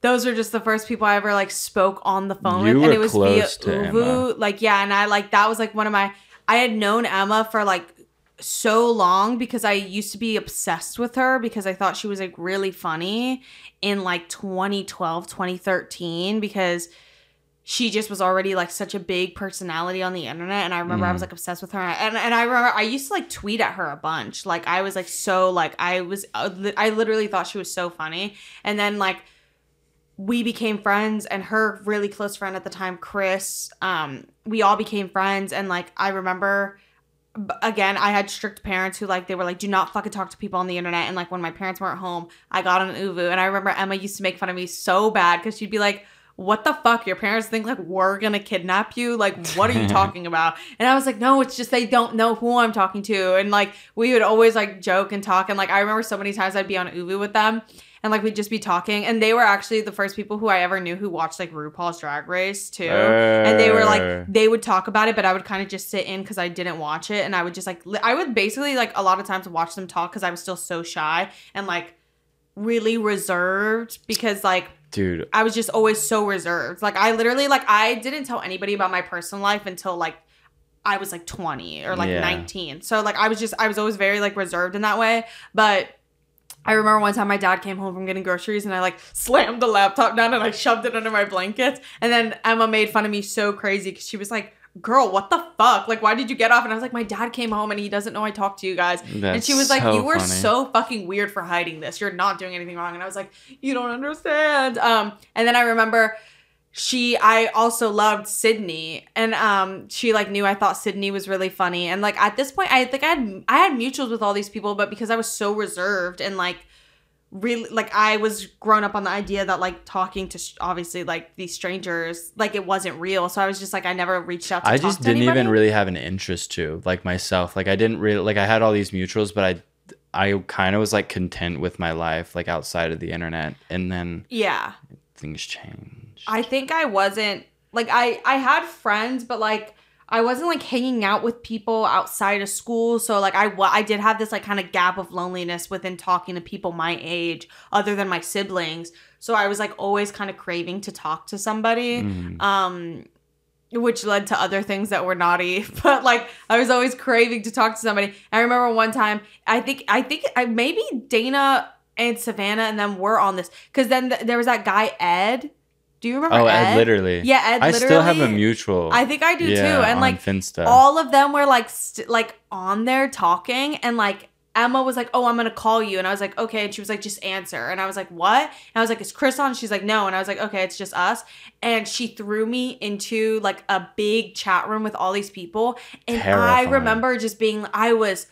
Speaker 2: those were just the first people I ever like spoke on the phone
Speaker 1: You
Speaker 2: with and it was via
Speaker 1: ooVoo.
Speaker 2: Like yeah, and I like that was like one of my I had known Emma for like so long because I used to be obsessed with her because I thought she was like really funny in like 2012, 2013 because she just was already like such a big personality on the internet and I remember I was
Speaker 1: Mhm.
Speaker 2: like obsessed with her and and I remember I used to like tweet at her a bunch. Like I was like so like I was uh, I literally thought she was so funny and then like we became friends and her really close friend at the time chris um we all became friends. And like i remember again i had strict parents who like they were like do not fucking talk to people on the internet. And like when my parents weren't home i got on ooVoo. And i remember emma used to make fun of me so bad because she'd be like what the fuck? Your parents think like we're gonna kidnap you? Like what are you talking about? And i was like no it's just they don't know who i'm talking to. And like we would always like joke and talk. And like i remember so many times i'd be on ooVoo with them and like we'd just be talking. And they were actually the first people who I ever knew who watched like RuPaul's Drag Race too. and they were like they would talk about it, but I would kind of just sit in because I didn't watch it, and I would just like li- I would basically like a lot of times watch them talk because I was still so shy and like really reserved because like
Speaker 1: dude,
Speaker 2: I was just always so reserved. Like I literally like I didn't tell anybody about my personal life until like I was like 20 or like
Speaker 1: Yeah.
Speaker 2: 19. So like I was just I was always very like reserved in that way. But I remember one time my dad came home from getting groceries and I like slammed the laptop down and I shoved it under my blankets. And then Emma made fun of me so crazy because she was like, Girl, what the fuck? Like, why did you get off? And I was like, My dad came home and he doesn't know I talked to you guys.
Speaker 1: That's and
Speaker 2: she was like,
Speaker 1: so
Speaker 2: You were
Speaker 1: funny.
Speaker 2: so fucking weird for hiding this. You're not doing anything wrong. And I was like, You don't understand. Um, and then I remember she I also loved Sydney and um she like knew I thought Sydney was really funny and like at this point I think I had I had mutuals with all these people but because I was so reserved and like really like I was grown up on the idea that like talking to obviously like these strangers like it wasn't real so I was just like I never reached out to
Speaker 1: I just didn't even really have an interest to like myself. Like I didn't really like I had all these mutuals, but I I kind of was like content with my life like outside of the internet, and then
Speaker 2: yeah
Speaker 1: things changed.
Speaker 2: I think I wasn't like I I had friends, but like I wasn't like hanging out with people outside of school. So like I I did have this like kind of gap of loneliness within talking to people my age, other than my siblings. So I was like always kind of craving to talk to somebody.
Speaker 1: Mm.
Speaker 2: Um which led to other things that were naughty but like i was always craving to talk to somebody i remember one time i think i think I, maybe dana and savannah and them were on this because then th- there was that guy ed do you remember
Speaker 1: Oh,
Speaker 2: ed,
Speaker 1: Ed, literally.
Speaker 2: yeah ed
Speaker 1: I still have a
Speaker 2: literally-
Speaker 1: mutual.
Speaker 2: i think i do
Speaker 1: yeah,
Speaker 2: too and like
Speaker 1: Finsta.
Speaker 2: all of them were like st- like on there talking and like Emma was like, "Oh, I'm gonna call you," and I was like, "Okay," and she was like, "Just answer," and I was like, "What?" And I was like, "Is Chris on?" She's like, "No," and I was like, "Okay, it's just us," and she threw me into like a big chat room with all these people, and I remember just being, I was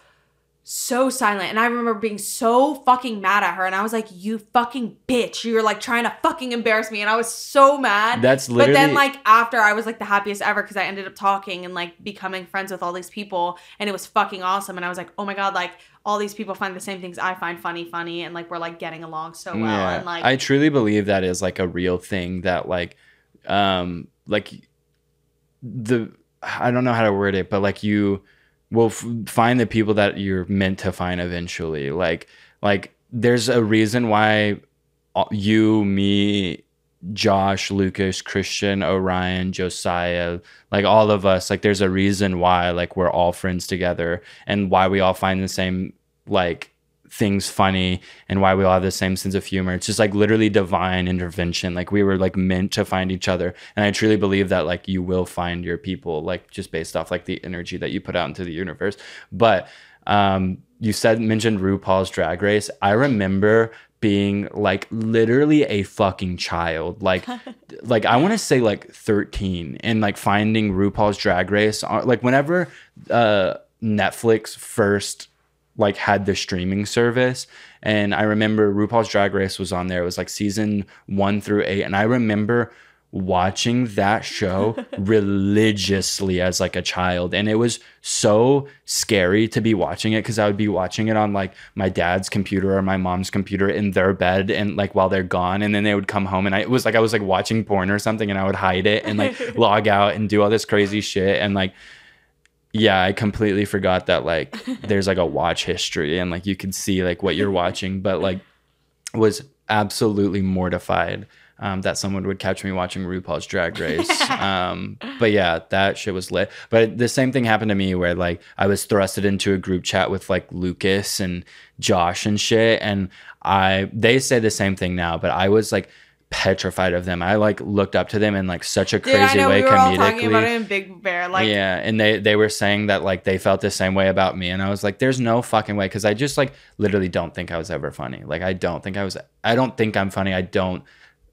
Speaker 2: so silent, and I remember being so fucking mad at her, and I was like, "You fucking bitch! You're like trying to fucking embarrass me," and I was so mad.
Speaker 1: That's
Speaker 2: But then, like after, I was like the happiest ever because I ended up talking and like becoming friends with all these people, and it was fucking awesome. And I was like, oh my god, like all these people find the same things I find funny, funny, and like we're like getting along so well.
Speaker 1: yeah,
Speaker 2: And like,
Speaker 1: I truly believe that is like a real thing that like, um, like the I don't know how to word it, but like you will f- find the people that you're meant to find eventually. Like, like there's a reason why uh, you, me, Josh, Lucas, Christian, Orion, Josiah, like all of us, like there's a reason why like we're all friends together and why we all find the same like things funny and why we all have the same sense of humor. It's just like literally divine intervention. Like we were like meant to find each other. And I truly believe that like you will find your people, like just based off like the energy that you put out into the universe. But um you said mentioned RuPaul's drag race. I remember being like literally a fucking child. Like like I want to say like 13 and like finding RuPaul's drag race on, like whenever uh Netflix first like had the streaming service. And i remember rupaul's drag race was on there. It was like season one through eight. And i remember watching that show religiously as like a child. And it was so scary to be watching it because i would be watching it on like my dad's computer or my mom's computer in their bed and like while they're gone. And then they would come home and I, it was like i was like watching porn or something and i would hide it and like log out and do all this crazy shit. And like yeah, I completely forgot that like there's like a watch history and like you can see like what you're watching, but like was absolutely mortified um, that someone would catch me watching RuPaul's Drag Race. um, but yeah, that shit was lit. But the same thing happened to me where like I was thrusted into a group chat with like Lucas and Josh and shit, and I they say the same thing now, but I was like petrified of them. I like looked up to them in like such a
Speaker 2: dude, I
Speaker 1: crazy
Speaker 2: know
Speaker 1: way
Speaker 2: we were all
Speaker 1: comedically
Speaker 2: talking about it in Big Bear. Like,
Speaker 1: yeah, and they they were saying that like they felt the same way about me, and I was like, "There's no fucking way," because I just like literally don't think I was ever funny. Like I don't think I was. I don't think I'm funny. I don't.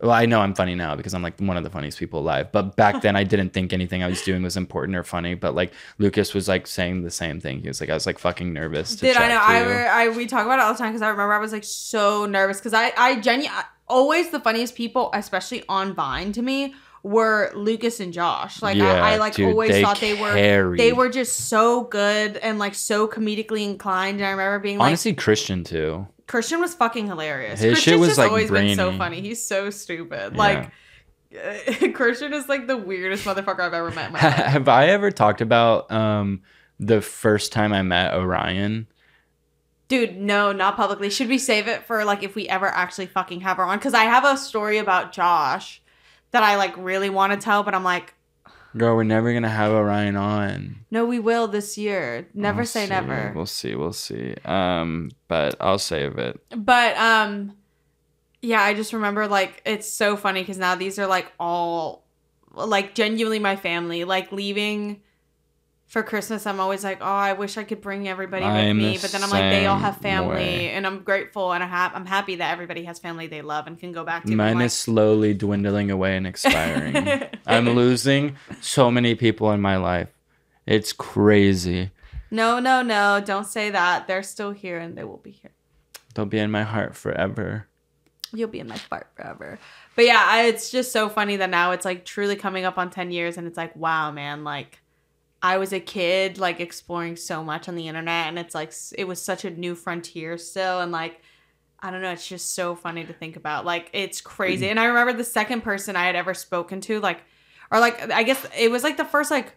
Speaker 1: Well, I know I'm funny now because I'm like one of the funniest people alive. But back then, I didn't think anything I was doing was important or funny. But like Lucas was like saying the same thing. He was like, I was like fucking nervous. To
Speaker 2: Dude, I know. I,
Speaker 1: you.
Speaker 2: re- I we talk about it all the time because I remember I was like so nervous because I I genuinely always the funniest people, especially on Vine to me, were Lucas and Josh. Like
Speaker 1: Yeah,
Speaker 2: I, I like
Speaker 1: dude,
Speaker 2: always
Speaker 1: they
Speaker 2: thought they were
Speaker 1: carried.
Speaker 2: they were just so good and like so comedically inclined. And I remember being like
Speaker 1: honestly Christian too.
Speaker 2: Christian was fucking hilarious.
Speaker 1: His shit
Speaker 2: Christian's
Speaker 1: was,
Speaker 2: just
Speaker 1: like,
Speaker 2: always been so funny. He's so stupid.
Speaker 1: Yeah.
Speaker 2: Like Christian is like the weirdest motherfucker I've ever met in my life.
Speaker 1: Have I ever talked about um the first time I met Orion?
Speaker 2: Dude, no, not publicly. Should we save it for like if we ever actually fucking have her on? Because I have a story about Josh that I like really want to tell, but I'm like,
Speaker 1: Girl, we're never gonna have Orion on.
Speaker 2: no, we will this year. Never
Speaker 1: We'll
Speaker 2: say
Speaker 1: see.
Speaker 2: never.
Speaker 1: We'll see. We'll see. Um, but I'll save it.
Speaker 2: But um yeah, I just remember like it's so funny because now these are like all like genuinely my family. Like leaving for Christmas, I'm always like, oh, I wish I could bring everybody with
Speaker 1: I'm
Speaker 2: me. But then I'm like, they all have family,
Speaker 1: way.
Speaker 2: and I'm grateful and I have I'm happy that everybody has family they love and can go back to.
Speaker 1: Mine is slowly dwindling away and expiring. I'm losing so many people in my life. It's crazy.
Speaker 2: no, no, no! Don't say that. They're still here and they will be here.
Speaker 1: They'll be in my heart forever.
Speaker 2: You'll be in my heart forever. But yeah, I, it's just so funny that now it's like truly coming up on 10 years and it's like, wow, man, like I was a kid like exploring so much on the internet and it's like it was such a new frontier still and like I don't know, it's just so funny to think about. Like it's crazy. Mm. And I remember the second person I had ever spoken to like or like I guess it was like the first like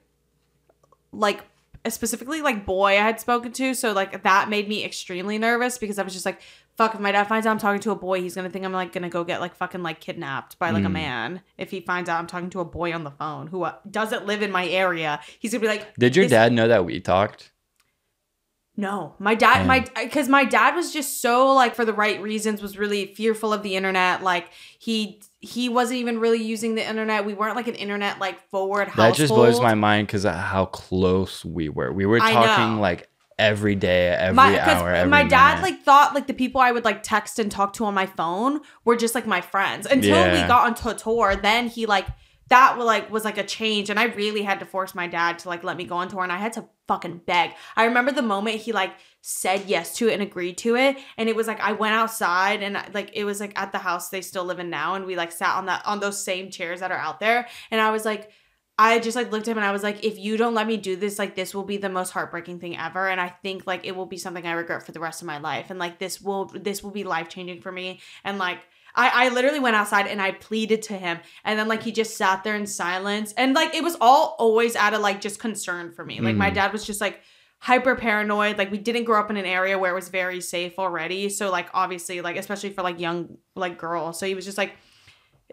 Speaker 2: like specifically like boy I had spoken to. So like that made me extremely nervous because I was just like, fuck, if my dad finds out I'm talking to a boy, he's gonna think I'm like gonna go get like fucking like kidnapped by like a
Speaker 1: Mm.
Speaker 2: man. If he finds out I'm talking to a boy on the phone who uh, doesn't live in my area, he's gonna be like,
Speaker 1: Did your
Speaker 2: This-
Speaker 1: dad know that we talked?
Speaker 2: no, my dad, my because my dad was just so like for the right reasons was really fearful of the internet. Like he he wasn't even really using the internet. We weren't like an internet like forward household.
Speaker 1: That just blows my mind because of how close we were. We were
Speaker 2: I
Speaker 1: talking like every day, every
Speaker 2: my,
Speaker 1: hour, every
Speaker 2: my dad
Speaker 1: minute.
Speaker 2: like thought like the people I would like text and talk to on my phone were just like my friends until we got onto a tour. Then he like that was like was like a change, and I really had to force my dad to like let me go on tour, and I had to fucking beg. I remember the moment he like said yes to it and agreed to it, and it was like I went outside and like it was like at the house they still live in now, and we like sat on that on those same chairs that are out there, and I was like. I just like looked at him and I was like, if you don't let me do this, like this will be the most heartbreaking thing ever. And I think like it will be something I regret for the rest of my life. And like this will this will be life changing for me. And like I, I literally went outside and I pleaded to him. And then like he just sat there in silence. And like it was all always out of like just concern for me. Like my
Speaker 1: Mhm.
Speaker 2: dad was just like hyper paranoid. Like we didn't grow up in an area where it was very safe already. So like obviously, like especially for like young like girls. So he was just like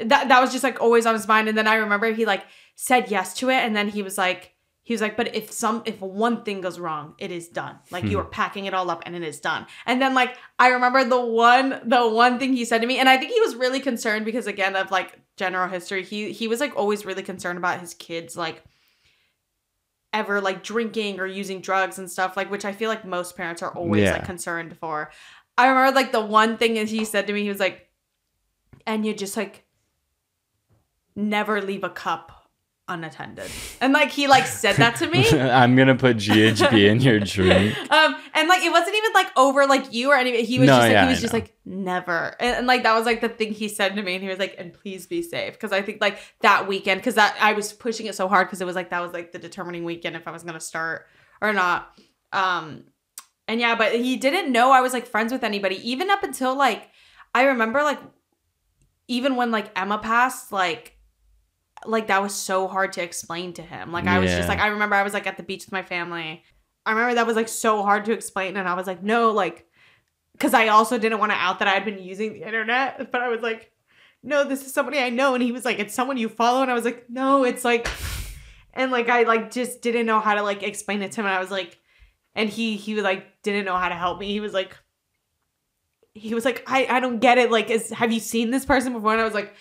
Speaker 2: that that was just like always on his mind and then i remember he like said yes to it and then he was like he was like but if some if one thing goes wrong it is done like you
Speaker 1: Hmm.
Speaker 2: are packing it all up and it is done and then like i remember the one the one thing he said to me and i think he was really concerned because again of like general history he he was like always really concerned about his kids like ever like drinking or using drugs and stuff like which i feel like most parents are always
Speaker 1: Yeah.
Speaker 2: like concerned for i remember like the one thing that he said to me he was like and you just like never leave a cup unattended. And like he like said that to me.
Speaker 1: I'm gonna put GHB in your drink.
Speaker 2: Um and like it wasn't even like over like you or anything. He was
Speaker 1: No,
Speaker 2: just like
Speaker 1: yeah,
Speaker 2: he was
Speaker 1: I
Speaker 2: just
Speaker 1: know.
Speaker 2: like never. And, and like that was like the thing he said to me and he was like and please be safe because I think like that weekend cuz that I was pushing it so hard cuz it was like that was like the determining weekend if I was going to start or not. Um and yeah, but he didn't know I was like friends with anybody even up until like I remember like even when like Emma passed like like that was so hard to explain to him. Like I was just like I remember I was like at the beach with my family. I remember that was like so hard to explain and I was like no like cuz I also didn't want to out that I had been using the internet, but I was like no, this is somebody I know and he was like it's someone you follow and I was like no, it's like and like I like just didn't know how to like explain it to him and I was like and he he was like didn't know how to help me. He was like he was like I I don't get it like is have you seen this person before and I was like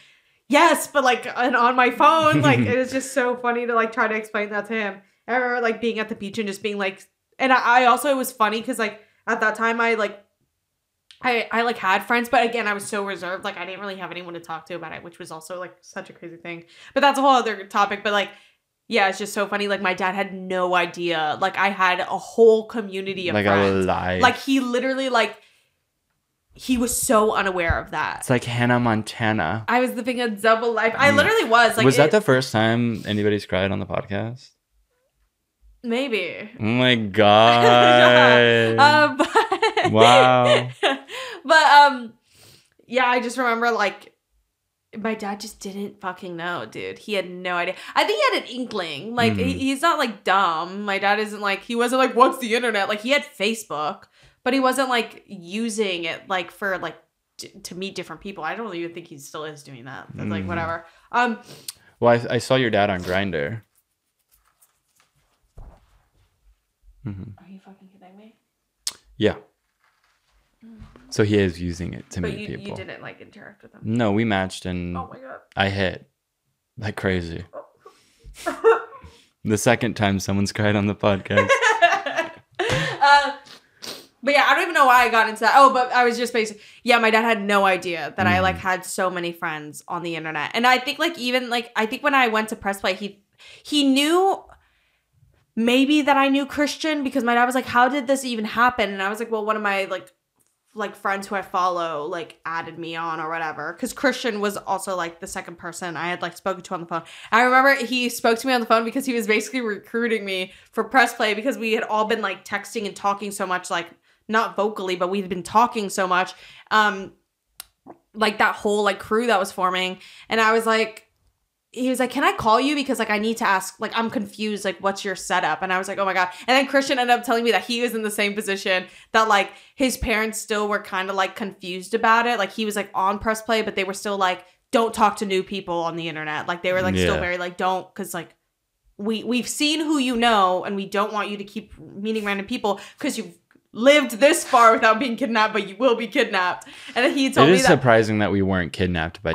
Speaker 2: yes, but like and on my phone, like it was just so funny to like try to explain that to him. I remember like being at the beach and just being like, and I, I also it was funny because like at that time I like. I, I like had friends, but again, I was so reserved. Like I didn't really have anyone to talk to about it, which was also like such a crazy thing. But that's a whole other topic. But like, yeah, it's just so funny. Like my dad had no idea. Like I had a whole community of
Speaker 1: like a
Speaker 2: friends. Like he literally like he was so unaware of that.
Speaker 1: it's like Hannah Montana.
Speaker 2: I was living a double life. I literally was like.
Speaker 1: was that
Speaker 2: it-
Speaker 1: the first time anybody's cried on the podcast?
Speaker 2: maybe?
Speaker 1: Oh my god!
Speaker 2: Uh, but
Speaker 1: Wow.
Speaker 2: but um, yeah, I just remember like my dad just didn't fucking know, dude. He had no idea. I think he had an inkling. Like
Speaker 1: Mhm.
Speaker 2: he- he's not like dumb. My dad isn't like he wasn't like what's the internet? Like he had Facebook, but he wasn't like using it like for like t- to meet different people. I don't even think he still is doing that. But like
Speaker 1: Mhm.
Speaker 2: whatever. Um,
Speaker 1: Well, I, I saw your dad on Grindr. hmm
Speaker 2: are you fucking kidding me?
Speaker 1: Yeah. So he is using it to
Speaker 2: But
Speaker 1: meet
Speaker 2: you
Speaker 1: people.
Speaker 2: you didn't like interact with him.
Speaker 1: No, we matched and
Speaker 2: Oh my god.
Speaker 1: I hit like crazy. The second time someone's cried on the podcast.
Speaker 2: uh, but yeah, I don't even know why I got into that. Oh, but I was just basically, yeah, my dad had no idea that I like
Speaker 1: Mhm.
Speaker 2: had so many friends on the internet, and I think like even like I think when I went to press play, he he knew maybe that I knew Christian because my dad was like, "How did this even happen?" And I was like, "Well, one of my like." like friends who I follow like added me on or whatever because Christian was also like the second person I had like spoken to on the phone. I remember he spoke to me on the phone because he was basically recruiting me for press play because we had all been like texting and talking so much like not vocally but we'd been talking so much um like that whole like crew that was forming and I was like he was like, "Can I call you because like I need to ask like I'm confused like what's your setup?" And I was like, "Oh my god." And then Christian ended up telling me that he was in the same position that like his parents still were kind of like confused about it. Like he was like on press play, but they were still like don't talk to new people on the internet. Like they were like still very like don't cuz like we we've seen who you know and we don't want you to keep meeting random people cuz you've lived this far without being kidnapped, but you will be kidnapped. And he
Speaker 1: It
Speaker 2: told me
Speaker 1: is
Speaker 2: that
Speaker 1: surprising that we weren't kidnapped by.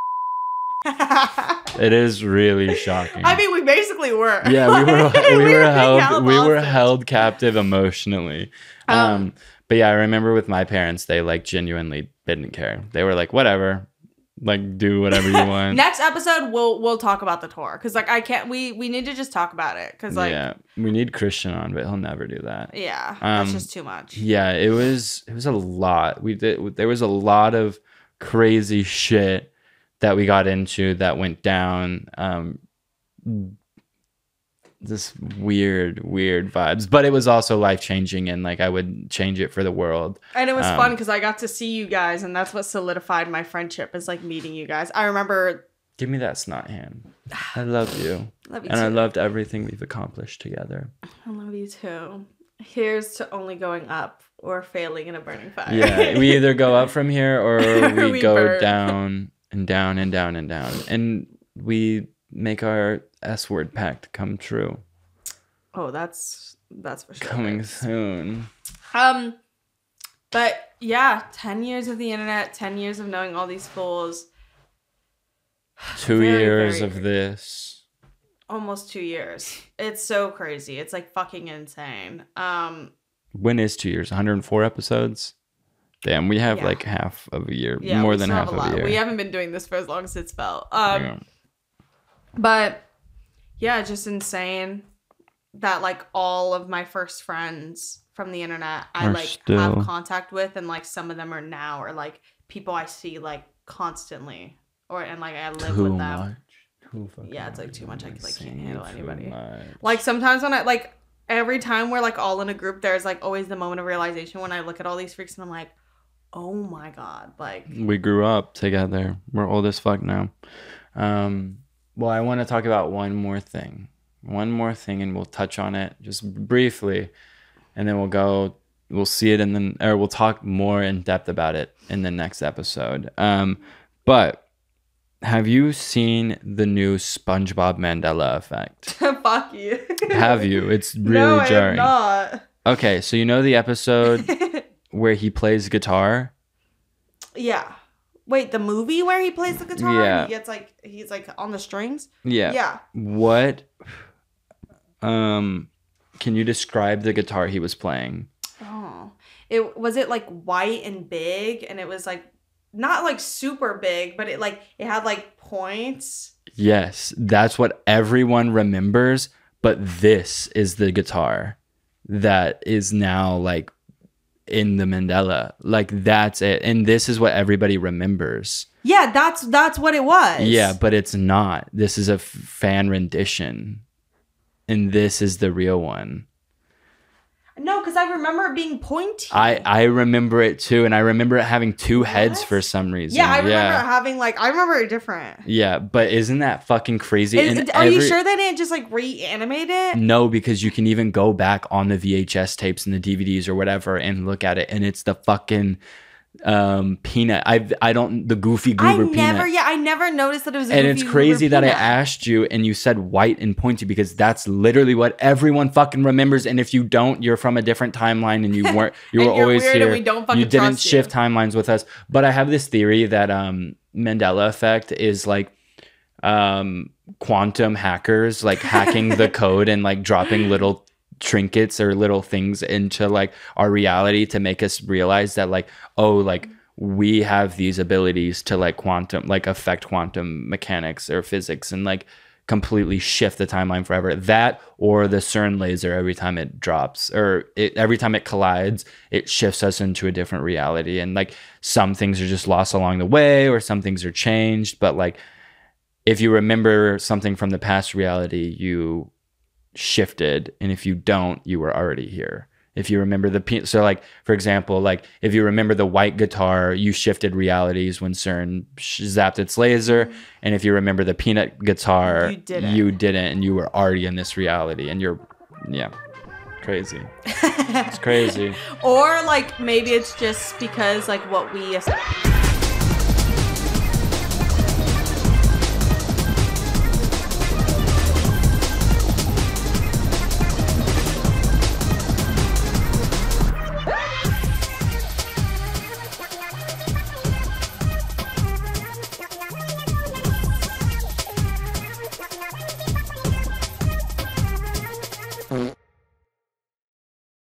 Speaker 1: It is really shocking.
Speaker 2: I mean, we basically were.
Speaker 1: yeah, we were
Speaker 2: Like,
Speaker 1: we, were
Speaker 2: being
Speaker 1: held we were held captive emotionally. Um,
Speaker 2: Um,
Speaker 1: but yeah, I remember with my parents, they like genuinely didn't care. They were like, whatever, like do whatever you want.
Speaker 2: Next episode, we'll we'll talk about the tour because like I can't. We we need to just talk about it because like yeah,
Speaker 1: we need Christian on, but he'll never do that. Yeah.
Speaker 2: That's
Speaker 1: Um,
Speaker 2: just too much.
Speaker 1: Yeah, it was it was a lot. We did there was a lot of crazy shit that we got into that went down. Um, this weird, weird vibes, but it was also life changing, and like I would change it for the world.
Speaker 2: And it was
Speaker 1: um,
Speaker 2: fun because I got to see you guys, and that's what solidified my friendship is like meeting you guys. I remember.
Speaker 1: Give me that snot hand. I love you,
Speaker 2: Love you
Speaker 1: and I loved everything we've accomplished together.
Speaker 2: I love you too. Here's to only going up or failing in a burning fire.
Speaker 1: Yeah, we either go up from here or we,
Speaker 2: We
Speaker 1: go
Speaker 2: burn.
Speaker 1: down and down and down and down, and we make our S word pact come true.
Speaker 2: oh, that's that's for sure.
Speaker 1: Coming soon.
Speaker 2: Um, but yeah, ten years of the internet, ten years of knowing all these fools.
Speaker 1: Two
Speaker 2: Very,
Speaker 1: years
Speaker 2: very-
Speaker 1: of this.
Speaker 2: almost two years. It's so crazy. It's like fucking insane. Um,
Speaker 1: When is two years? 104 episodes? Damn, we have
Speaker 2: Yeah.
Speaker 1: like half of a year,
Speaker 2: yeah,
Speaker 1: more than half of
Speaker 2: a
Speaker 1: a year.
Speaker 2: We haven't been doing this for as long as it's felt. Um,
Speaker 1: Yeah.
Speaker 2: But yeah, just insane that like all of my first friends from the internet I
Speaker 1: Are
Speaker 2: like
Speaker 1: still-
Speaker 2: have contact with, and like some of them are now or like people I see like constantly, or and like I live
Speaker 1: Too
Speaker 2: with them.
Speaker 1: much. Too fucking
Speaker 2: Yeah, it's, like, too much. I, like, can't
Speaker 1: saying
Speaker 2: handle anybody.
Speaker 1: much.
Speaker 2: Like sometimes when I like every time we're like all in a group, there's like always the moment of realization when I look at all these freaks and I'm like, oh my god, like
Speaker 1: we grew up together. We're old as fuck now. Um, well, I want to talk about one more thing. One more thing, and we'll touch on it just briefly, and then we'll go. We'll see it, and then or we'll talk more in depth about it in the next episode. Um, but have you seen the new SpongeBob Mandela effect?
Speaker 2: fuck you.
Speaker 1: have you? It's really
Speaker 2: no, I
Speaker 1: jarring.
Speaker 2: have
Speaker 1: Okay, so you know the episode where he plays guitar?
Speaker 2: yeah. Wait, the movie where he plays the guitar?
Speaker 1: Yeah.
Speaker 2: And he gets like he's like on the strings.
Speaker 1: Yeah.
Speaker 2: Yeah.
Speaker 1: What um can you describe the guitar he was playing?
Speaker 2: Oh, it was it like white and big, and it was like not like super big, but it like it had like points.
Speaker 1: Yes, that's what everyone remembers, but this is the guitar that is now like in the Mandela. Like that's it. And this is what everybody remembers.
Speaker 2: Yeah, that's that's what it was.
Speaker 1: Yeah, but it's not. This is a fan rendition. And this is the real one.
Speaker 2: No, because I remember it being pointy.
Speaker 1: I I remember it too, and I remember it having two heads for some reason.
Speaker 2: yeah, I remember
Speaker 1: Yeah,
Speaker 2: it having like I remember it different.
Speaker 1: yeah, but isn't that fucking crazy?
Speaker 2: Is- are you sure they didn't just like reanimate it?
Speaker 1: No, because you can even go back on the VHS tapes and the DVDs or whatever and look at it, and it's the fucking um peanut. I I don't the goofy
Speaker 2: I
Speaker 1: goober
Speaker 2: never,
Speaker 1: peanut.
Speaker 2: yeah, I never noticed that it was. A
Speaker 1: and it's crazy that I asked you and you said white and pointy because that's literally what everyone fucking remembers. And if you don't, you're from a different timeline and you weren't. You were always here.
Speaker 2: we don't fucking
Speaker 1: you didn't
Speaker 2: trust you.
Speaker 1: shift timelines with us. But I have this theory that um Mandela effect is like um quantum hackers like hacking the code and like dropping little trinkets or little things into like our reality to make us realize that like oh like we have these abilities to like quantum like affect quantum mechanics or physics and like completely shift the timeline forever. That or the CERN laser every time it drops or it, every time it collides it shifts us into a different reality. And like some things are just lost along the way or some things are changed but like if you remember something from the past reality, you shifted, and if you don't, you were already here. If you remember the so like for example, like if you remember the white guitar, you shifted realities when CERN zapped its laser, and if you remember the peanut guitar,
Speaker 2: You didn't.
Speaker 1: you didn't, and you were already in this reality, and you're yeah, crazy. it's crazy.
Speaker 2: Or like maybe it's just because like what we